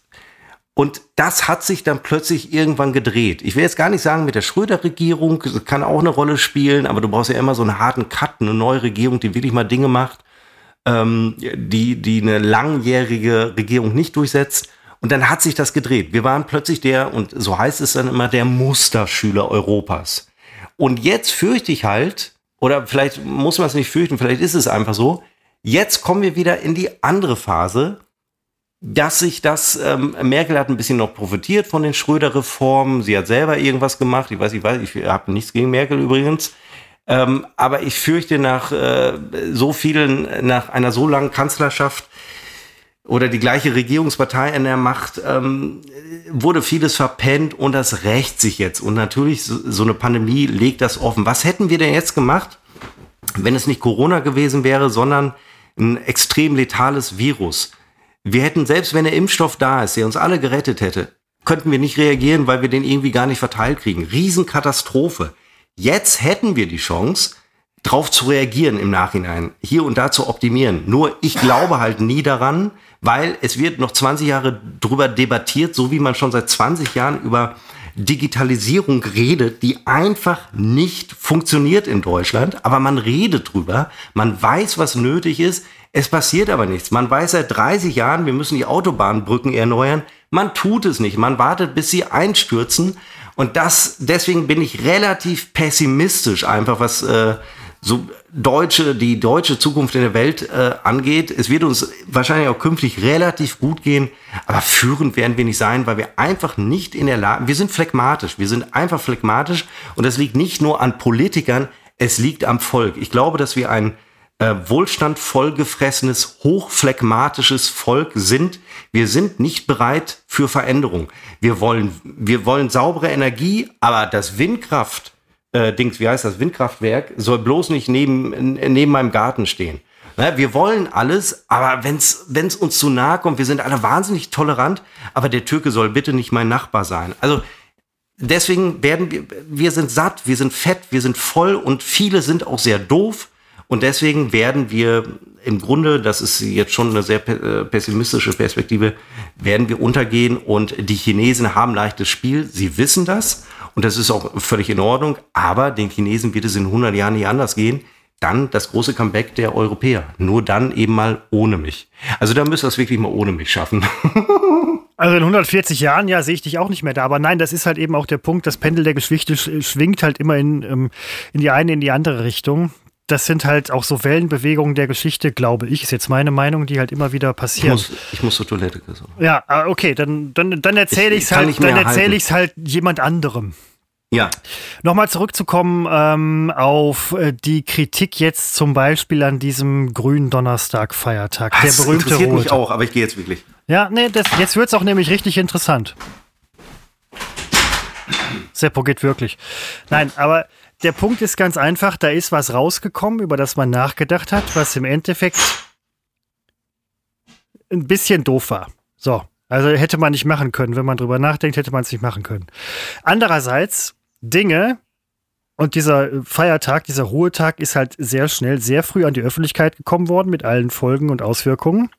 Und das hat sich dann plötzlich irgendwann gedreht. Ich will jetzt gar nicht sagen, mit der Schröder-Regierung kann auch eine Rolle spielen, aber du brauchst ja immer so einen harten Cut, eine neue Regierung, die wirklich mal Dinge macht ähm, die, die eine langjährige Regierung nicht durchsetzt. Und dann hat sich das gedreht. Wir waren plötzlich der, und so heißt es dann immer, der Musterschüler Europas. Und jetzt fürchte ich halt, oder vielleicht muss man es nicht fürchten, vielleicht ist es einfach so, jetzt kommen wir wieder in die andere Phase, dass sich das, ähm, Merkel hat ein bisschen noch profitiert von den Schröder-Reformen, sie hat selber irgendwas gemacht, ich weiß, ich weiß, ich habe nichts gegen Merkel übrigens, ähm, aber ich fürchte, nach äh, so vielen, nach einer so langen Kanzlerschaft oder die gleiche Regierungspartei in der Macht, ähm, wurde vieles verpennt und das rächt sich jetzt. Und natürlich, so, so eine Pandemie legt das offen. Was hätten wir denn jetzt gemacht, wenn es nicht Corona gewesen wäre, sondern ein extrem letales Virus? Wir hätten, selbst wenn der Impfstoff da ist, der uns alle gerettet hätte, könnten wir nicht reagieren, weil wir den irgendwie gar nicht verteilt kriegen. Riesenkatastrophe. Jetzt hätten wir die Chance, drauf zu reagieren im Nachhinein, hier und da zu optimieren. Nur ich glaube halt nie daran, weil es wird noch 20 Jahre drüber debattiert, so wie man schon seit 20 Jahren über Digitalisierung redet, die einfach nicht funktioniert in Deutschland. Aber man redet drüber, man weiß, was nötig ist. Es passiert aber nichts. Man weiß seit 30 Jahren, wir müssen die Autobahnbrücken erneuern. Man tut es nicht. Man wartet, bis sie einstürzen. Und das, deswegen bin ich relativ pessimistisch einfach, was äh, so deutsche, die deutsche Zukunft in der Welt äh, angeht. Es wird uns wahrscheinlich auch künftig relativ gut gehen, aber führend werden wir nicht sein, weil wir einfach nicht in der Lage, wir sind phlegmatisch, wir sind einfach phlegmatisch und das liegt nicht nur an Politikern, es liegt am Volk. Ich glaube, dass wir ein äh, Wohlstand vollgefressenes, hochphlegmatisches Volk sind. Wir sind nicht bereit für Veränderung. Wir wollen, wir wollen saubere Energie, aber das Windkraft, äh, Dings, wie heißt das, Windkraftwerk, soll bloß nicht neben, neben meinem Garten stehen. Ne, wir wollen alles, aber wenn es uns zu nahe kommt, wir sind alle wahnsinnig tolerant, aber der Türke soll bitte nicht mein Nachbar sein. Also deswegen werden wir, wir sind satt, wir sind fett, wir sind voll und viele sind auch sehr doof. Und deswegen werden wir im Grunde, das ist jetzt schon eine sehr äh, pessimistische Perspektive, werden wir untergehen und die Chinesen haben leichtes Spiel. Sie wissen das und das ist auch völlig in Ordnung. Aber den Chinesen wird es in 100 Jahren nicht anders gehen. Dann das große Comeback der Europäer. Nur dann eben mal ohne mich. Also da müssen wir es wirklich mal ohne mich schaffen. Also in 140 Jahren, ja, sehe ich dich auch nicht mehr da. Aber nein, das ist halt eben auch der Punkt, das Pendel der Geschichte schwingt halt immer in, ähm, in die eine, in die andere Richtung das sind halt auch so Wellenbewegungen der Geschichte, glaube ich, ist jetzt meine Meinung, die halt immer wieder passieren. Ich muss, ich muss zur Toilette. So. Ja, ah, okay, dann, dann, dann erzähle ich es halt, dann erzähle ich es halt jemand anderem. Ja. Nochmal zurückzukommen ähm, auf äh, die Kritik jetzt zum Beispiel an diesem grünen Donnerstag-Feiertag. Der berühmte Das interessiert Rote. mich auch, aber ich gehe jetzt wirklich. Ja, nee, das, jetzt wird es auch nämlich richtig interessant. Seppo geht wirklich. Nein, aber der Punkt ist ganz einfach, da ist was rausgekommen, über das man nachgedacht hat, was im Endeffekt ein bisschen doof war. So, also hätte man nicht machen können. Wenn man drüber nachdenkt, hätte man es nicht machen können. Andererseits Dinge, und dieser Feiertag, dieser Ruhetag ist halt sehr schnell, sehr früh an die Öffentlichkeit gekommen worden mit allen Folgen und Auswirkungen.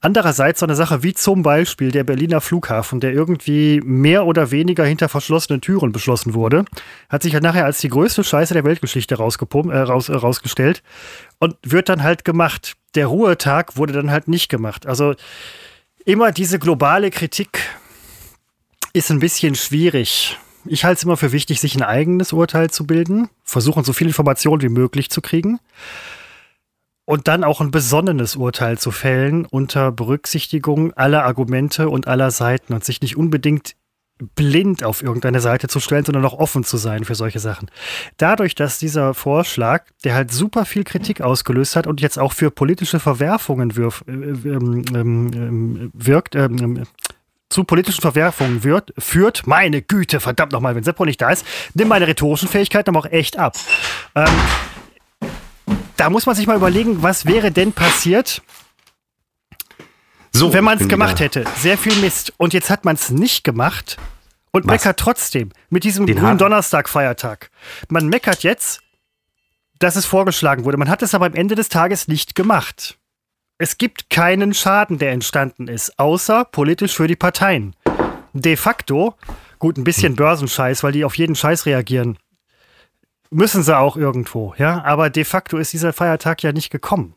Andererseits so eine Sache wie zum Beispiel der Berliner Flughafen, der irgendwie mehr oder weniger hinter verschlossenen Türen beschlossen wurde, hat sich halt nachher als die größte Scheiße der Weltgeschichte äh, raus, äh, rausgestellt und wird dann halt gemacht. Der Ruhetag wurde dann halt nicht gemacht. Also immer diese globale Kritik ist ein bisschen schwierig ich halte es immer für wichtig, sich ein eigenes Urteil zu bilden, versuchen so viel Informationen wie möglich zu kriegen und dann auch ein besonnenes Urteil zu fällen unter Berücksichtigung aller Argumente und aller Seiten und sich nicht unbedingt blind auf irgendeine Seite zu stellen, sondern auch offen zu sein für solche Sachen. Dadurch, dass dieser Vorschlag, der halt super viel Kritik ausgelöst hat und jetzt auch für politische Verwerfungen wirf, äh, ähm, ähm, wirkt, ähm, zu politischen Verwerfungen wird, führt, meine Güte, verdammt nochmal, wenn Seppo nicht da ist, nimm meine rhetorischen Fähigkeiten aber auch echt ab. Ähm, da muss man sich mal überlegen, was wäre denn passiert, so, wenn man es gemacht wieder. hätte. Sehr viel Mist. Und jetzt hat man es nicht gemacht und was? meckert trotzdem mit diesem Den grünen Donnerstag-Feiertag. Man meckert jetzt, dass es vorgeschlagen wurde. Man hat es aber am Ende des Tages nicht gemacht. Es gibt keinen Schaden, der entstanden ist, außer politisch für die Parteien. De facto, gut, ein bisschen hm. Börsenscheiß, weil die auf jeden Scheiß reagieren. Müssen sie auch irgendwo, ja. Aber de facto ist dieser Feiertag ja nicht gekommen.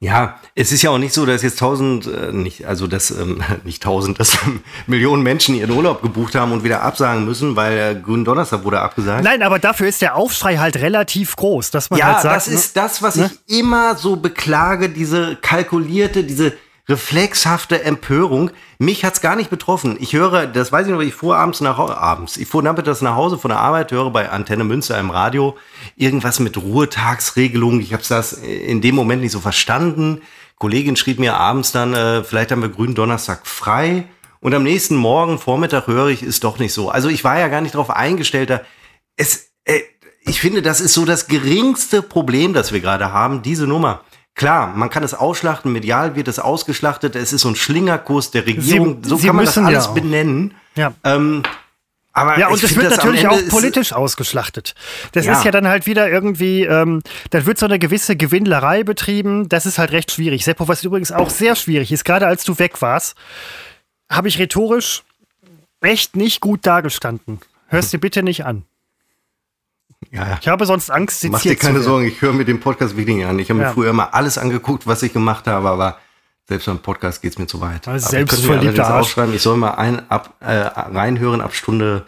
Ja, es ist ja auch nicht so, dass jetzt tausend, äh, nicht, also dass ähm, nicht tausend, dass Millionen Menschen ihren Urlaub gebucht haben und wieder absagen müssen, weil der Grünen Donnerstag wurde abgesagt. Nein, aber dafür ist der Aufschrei halt relativ groß, dass man ja, halt sagt. Ja, das ist das, was ne? ich immer so beklage, diese kalkulierte, diese reflexhafte Empörung. Mich hat's gar nicht betroffen. Ich höre, das weiß ich noch, ich fuhr abends nach abends. Ich fuhr nachmittags nach Hause von der Arbeit, höre bei Antenne Münster im Radio irgendwas mit Ruhetagsregelung. Ich habe das in dem Moment nicht so verstanden. Kollegin schrieb mir abends dann, äh, vielleicht haben wir grünen Donnerstag frei. Und am nächsten Morgen, Vormittag höre ich, ist doch nicht so. Also ich war ja gar nicht darauf eingestellt. Da es, äh, ich finde, das ist so das geringste Problem, das wir gerade haben, diese Nummer. Klar, man kann es ausschlachten, medial wird es ausgeschlachtet, es ist so ein Schlingerkurs der Regierung, Sie, so Sie kann man das alles ja benennen. Ja. Ähm, aber ja, und es wird natürlich auch politisch ausgeschlachtet. Das ja. ist ja dann halt wieder irgendwie, ähm, dann wird so eine gewisse Gewinnlerei betrieben. Das ist halt recht schwierig. Seppo, was übrigens auch sehr schwierig ist, gerade als du weg warst, habe ich rhetorisch echt nicht gut dargestanden. Hörst dir bitte nicht an. Ja, Ich habe sonst Angst, Mach dir keine Sorgen, ich höre mir den Podcast wirklich an. Ich habe mir früher immer alles angeguckt, was ich gemacht habe, aber selbst beim Podcast geht es mir zu weit. Also selbst verliebter aufschreiben, ich soll mal ein, ab, äh, reinhören ab Stunde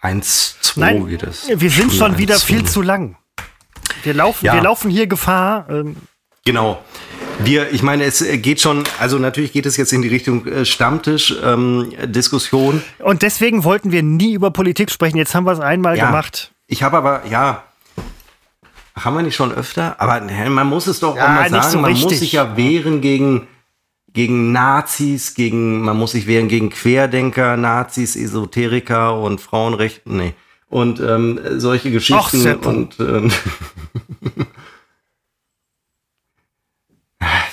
1, 2 Nein, geht es. Wir sind Stunde schon wieder 1, viel zu lang. Wir laufen, ja. wir laufen hier Gefahr. Ähm, genau. Wir, ich meine, es geht schon, also natürlich geht es jetzt in die Richtung äh, Stammtisch-Diskussion. Ähm, Und deswegen wollten wir nie über Politik sprechen. Jetzt haben wir es einmal ja. gemacht. Ich habe aber, ja, haben wir nicht schon öfter? Aber man muss es doch ja, auch mal sagen, so man richtig. muss sich ja wehren gegen, gegen Nazis, gegen, man muss sich wehren gegen Querdenker, Nazis, Esoteriker und Frauenrechte, nee. Und ähm, solche Geschichten Ach, und ähm,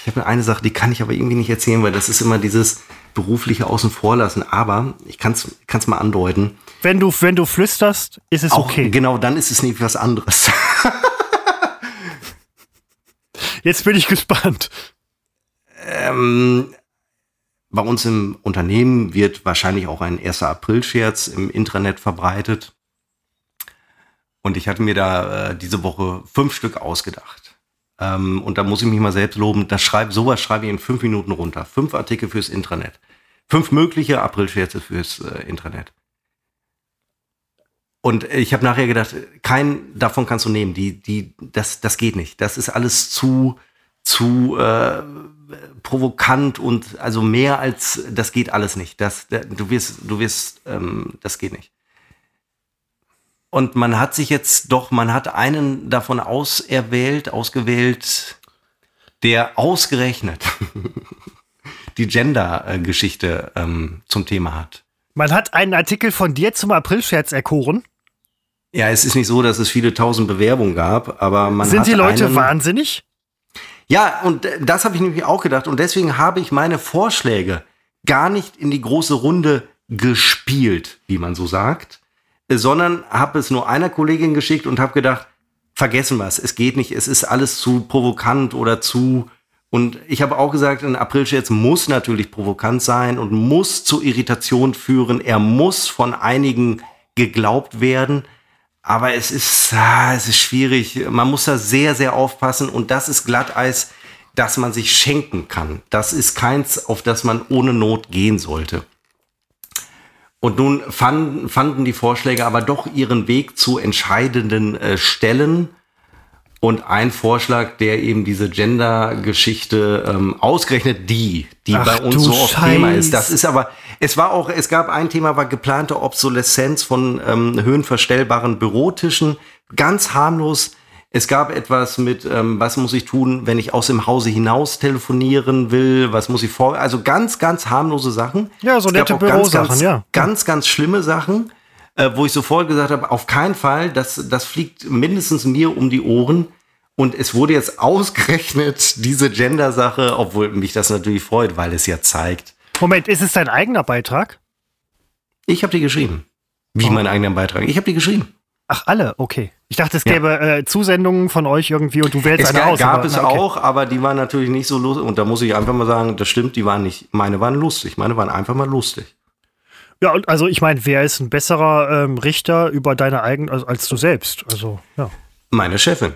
ich habe eine Sache, die kann ich aber irgendwie nicht erzählen, weil das ist immer dieses berufliche Außen vor lassen. Aber ich kann es mal andeuten. Wenn du, wenn du flüsterst, ist es Auch, okay. Genau, dann ist es nicht was anderes. Jetzt bin ich gespannt. Ähm, bei uns im Unternehmen wird wahrscheinlich auch ein 1. April-Scherz im Intranet verbreitet. Und ich hatte mir da äh, diese Woche fünf Stück ausgedacht. Ähm, und da muss ich mich mal selbst loben. Das schreib, sowas schreibe ich in fünf Minuten runter. Fünf Artikel fürs Intranet. Fünf mögliche April-Scherze fürs äh, Intranet. Und ich habe nachher gedacht, keinen davon kannst du nehmen. Die, die, das, das geht nicht. Das ist alles zu, zu äh, provokant und also mehr als das geht alles nicht. Das, du wirst, du wirst, ähm, das geht nicht. Und man hat sich jetzt doch, man hat einen davon auserwählt, ausgewählt, der ausgerechnet die Gender-Geschichte ähm, zum Thema hat. Man hat einen Artikel von dir zum Aprilscherz erkoren. Ja, es ist nicht so, dass es viele tausend Bewerbungen gab, aber man Sind hat die Leute wahnsinnig? Ja, und das habe ich nämlich auch gedacht. Und deswegen habe ich meine Vorschläge gar nicht in die große Runde gespielt, wie man so sagt, sondern habe es nur einer Kollegin geschickt und habe gedacht, vergessen wir es, es geht nicht, es ist alles zu provokant oder zu und ich habe auch gesagt, ein Aprilscherz muss natürlich provokant sein und muss zu Irritation führen. Er muss von einigen geglaubt werden. Aber es ist, ah, es ist schwierig. Man muss da sehr, sehr aufpassen. Und das ist Glatteis, das man sich schenken kann. Das ist keins, auf das man ohne Not gehen sollte. Und nun fanden, fanden die Vorschläge aber doch ihren Weg zu entscheidenden äh, Stellen. Und ein Vorschlag, der eben diese Gender-Geschichte ähm, ausgerechnet die, die Ach, bei uns so oft Scheiß. Thema ist. Das ist aber, Es war auch, es gab ein Thema, war geplante Obsoleszenz von ähm, höhenverstellbaren Bürotischen. Ganz harmlos. Es gab etwas mit, ähm, was muss ich tun, wenn ich aus dem Hause hinaus telefonieren will? Was muss ich vor? Also ganz, ganz harmlose Sachen. Ja, so Es nette Bürosachen, ganz, ja. Ganz, ganz schlimme Sachen, äh, wo ich sofort gesagt habe, auf keinen Fall, das, das fliegt mindestens mir um die Ohren. Und es wurde jetzt ausgerechnet, diese Gender-Sache, obwohl mich das natürlich freut, weil es ja zeigt, Moment, ist es dein eigener Beitrag? ich habe die geschrieben. Wie Oh. meinen eigenen Beitrag. Ich habe die geschrieben. Ach, alle, okay. Ich dachte, es Ja. gäbe äh, Zusendungen von euch irgendwie und du wählst Es eine gab, aus. gab aber- es okay. auch, aber die waren natürlich nicht so lustig. Und da muss ich einfach mal sagen, das stimmt, die waren nicht, meine waren lustig. Meine waren einfach mal lustig. Ja, und also ich meine, wer ist ein besserer ähm, Richter über deine eigenen als, als du selbst? Also, ja. Meine Chefin.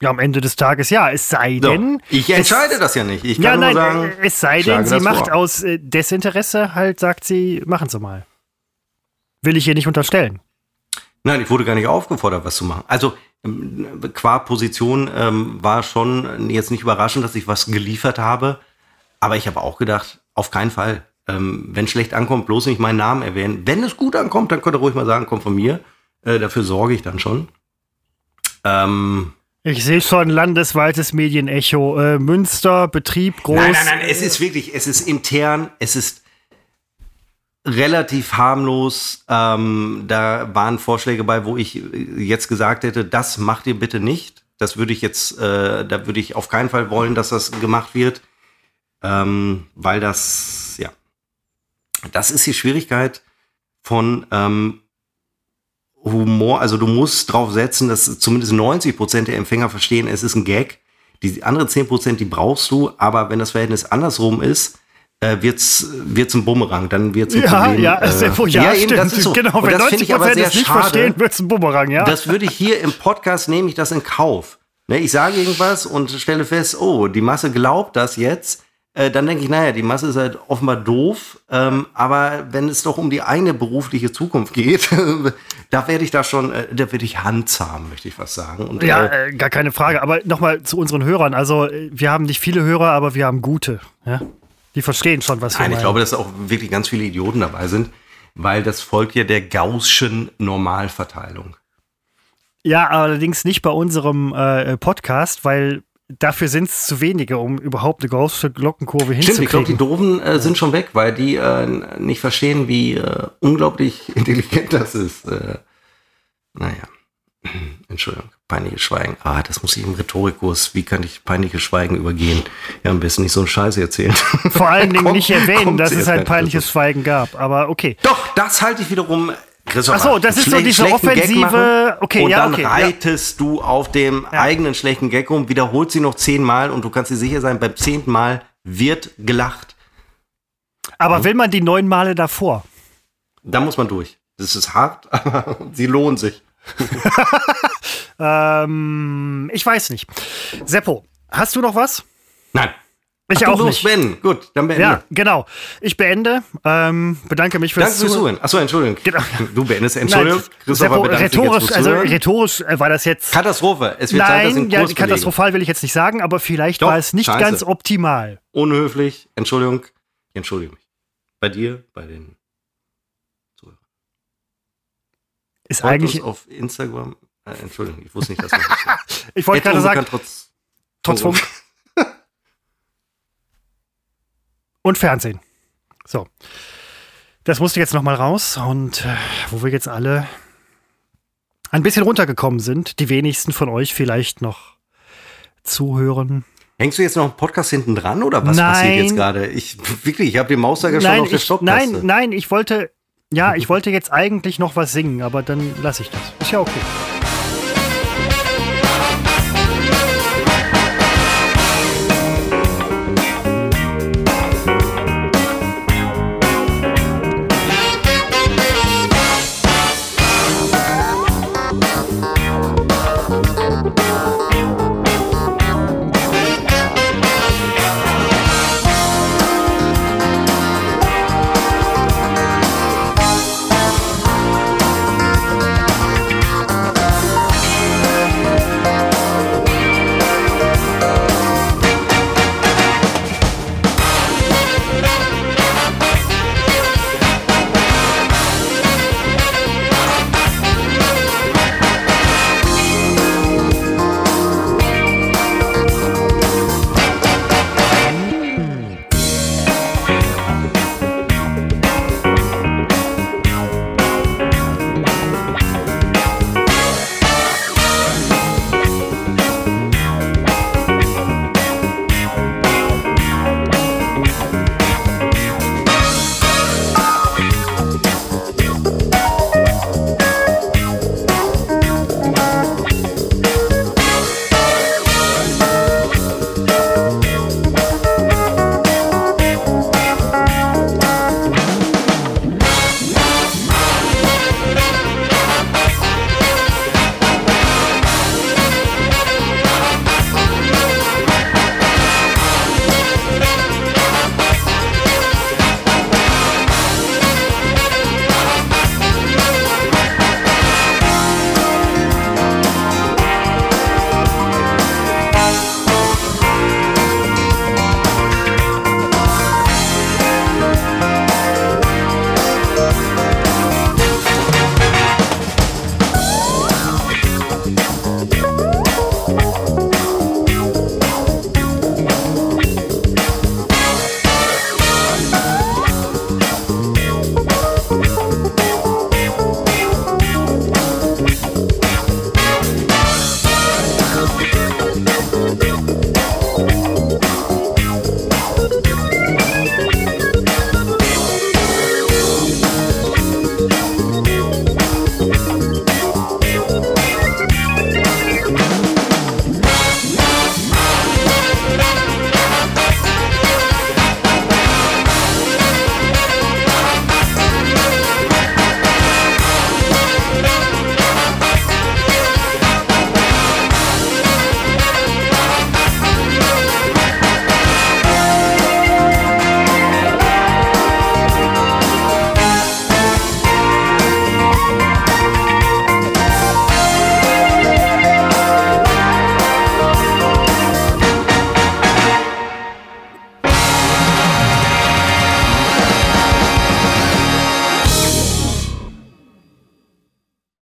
Ja, am Ende des Tages ja, es sei So, denn. ich entscheide das ja nicht. Ich kann Ja, nur nein, sagen, äh, es sei denn, sie macht vor. aus äh, Desinteresse halt, sagt sie, machen Sie mal. Will ich ihr nicht unterstellen. Nein, ich wurde gar nicht aufgefordert, was zu machen. Also ähm, qua Position ähm, war schon jetzt nicht überraschend, dass ich was geliefert habe. Aber ich habe auch gedacht, auf keinen Fall. Ähm, wenn schlecht ankommt, bloß nicht meinen Namen erwähnen. Wenn es gut ankommt, dann könnt ihr ruhig mal sagen, kommt von mir. Äh, dafür sorge ich dann schon. Ähm, Ich sehe schon landesweites Medienecho. Äh, Münster, Betrieb, groß. Nein, nein, nein, es ist wirklich, es ist intern, es ist relativ harmlos. Ähm, da waren Vorschläge bei, wo ich jetzt gesagt hätte, das macht ihr bitte nicht. Das würde ich jetzt, äh, da würde ich auf keinen Fall wollen, dass das gemacht wird. Ähm, weil das, ja, das ist die Schwierigkeit von ähm, Humor. Also du musst drauf setzen, dass zumindest 90 Prozent der Empfänger verstehen, es ist ein Gag. Die anderen 10 Prozent, die brauchst du, aber wenn das Verhältnis andersrum ist, äh, wird's wird's ein Bumerang, dann wird's ein Ja, Problem. ja, ist ja, äh, ja, eben, stimmt. das ist so. Genau, Und wenn das 90 finde ich aber Prozent es nicht schade. verstehen, wird es ein Bumerang, ja. Das würde ich hier im Podcast nehme ich das in Kauf. Ne, ich sage irgendwas und stelle fest, oh, die Masse glaubt das jetzt. Äh, dann denke ich, naja, die Masse ist halt offenbar doof. Ähm, aber wenn es doch um die eigene berufliche Zukunft geht, da werde ich da schon, äh, da werde ich handzahm, möchte ich fast sagen. Und, Ja, äh, äh, gar keine Frage. Aber nochmal zu unseren Hörern. Also, äh, wir haben nicht viele Hörer, aber wir haben gute. Ja? Die verstehen schon, was wir Nein, ich glaube, dass auch wirklich ganz viele Idioten dabei sind, weil das folgt ja der Gaußschen Normalverteilung. Ja, allerdings nicht bei unserem äh, Podcast, weil dafür sind es zu wenige, um überhaupt eine große Glockenkurve Stimmt, ich glaube, die hinzukriegen. Doofen äh, sind schon weg, weil die äh, nicht verstehen, wie äh, unglaublich intelligent das ist. Äh, naja, Entschuldigung, peinliches Schweigen. Ah, das muss ich im Rhetorikkurs. Wie kann ich peinliches Schweigen übergehen? Ja, am besten nicht so einen Scheiß erzählen. Vor allen Dingen Kommt- nicht erwähnen, dass es rein. peinliches Schweigen gab. Aber okay. Doch, das halte ich wiederum. Christopher, Ach so, das ist so diese offensive- okay, und ja, dann okay, ja. reitest du auf dem eigenen schlechten Gag rum, wiederholt sie noch zehnmal und du kannst dir sicher sein, beim zehnten Mal wird gelacht. Aber will man die neun Male davor? Da muss man durch. Das ist hart, aber sie lohnen sich. Ähm, ich weiß nicht. Seppo, hast du noch was? Nein. Ich Ach, auch nicht. Ben. Gut, dann beende. Ja, genau. Ich beende. Ähm, bedanke mich fürs Danke Zuhören. Achso, Entschuldigung. Genau. Du beendest. Entschuldigung. Nein, Christopher Seppo, rhetorisch, also rhetorisch äh, war das jetzt. Katastrophe. Es wird Zeit, Nein, in ja, katastrophal will ich jetzt nicht sagen, aber vielleicht Doch, war es nicht scheiße. ganz optimal. Unhöflich. Entschuldigung. Ich entschuldige mich. Bei dir, bei den Ist Folgt eigentlich, uns auf Instagram. Äh, Entschuldigung, ich wusste nicht, dass wir das ich wollte gerade sagen, trotz, trotz Funk und Fernsehen. So. Das musste jetzt nochmal raus und äh, wo wir jetzt alle ein bisschen runtergekommen sind, die wenigsten von euch vielleicht noch zuhören. Hängst du jetzt noch einen Podcast hinten dran oder was Nein. passiert jetzt gerade? Ich wirklich, ich habe den Mauszeiger schon auf der Stopptaste. nein, nein, ich wollte, ja, ich wollte jetzt eigentlich noch was singen, aber dann lasse ich das. Ist ja okay.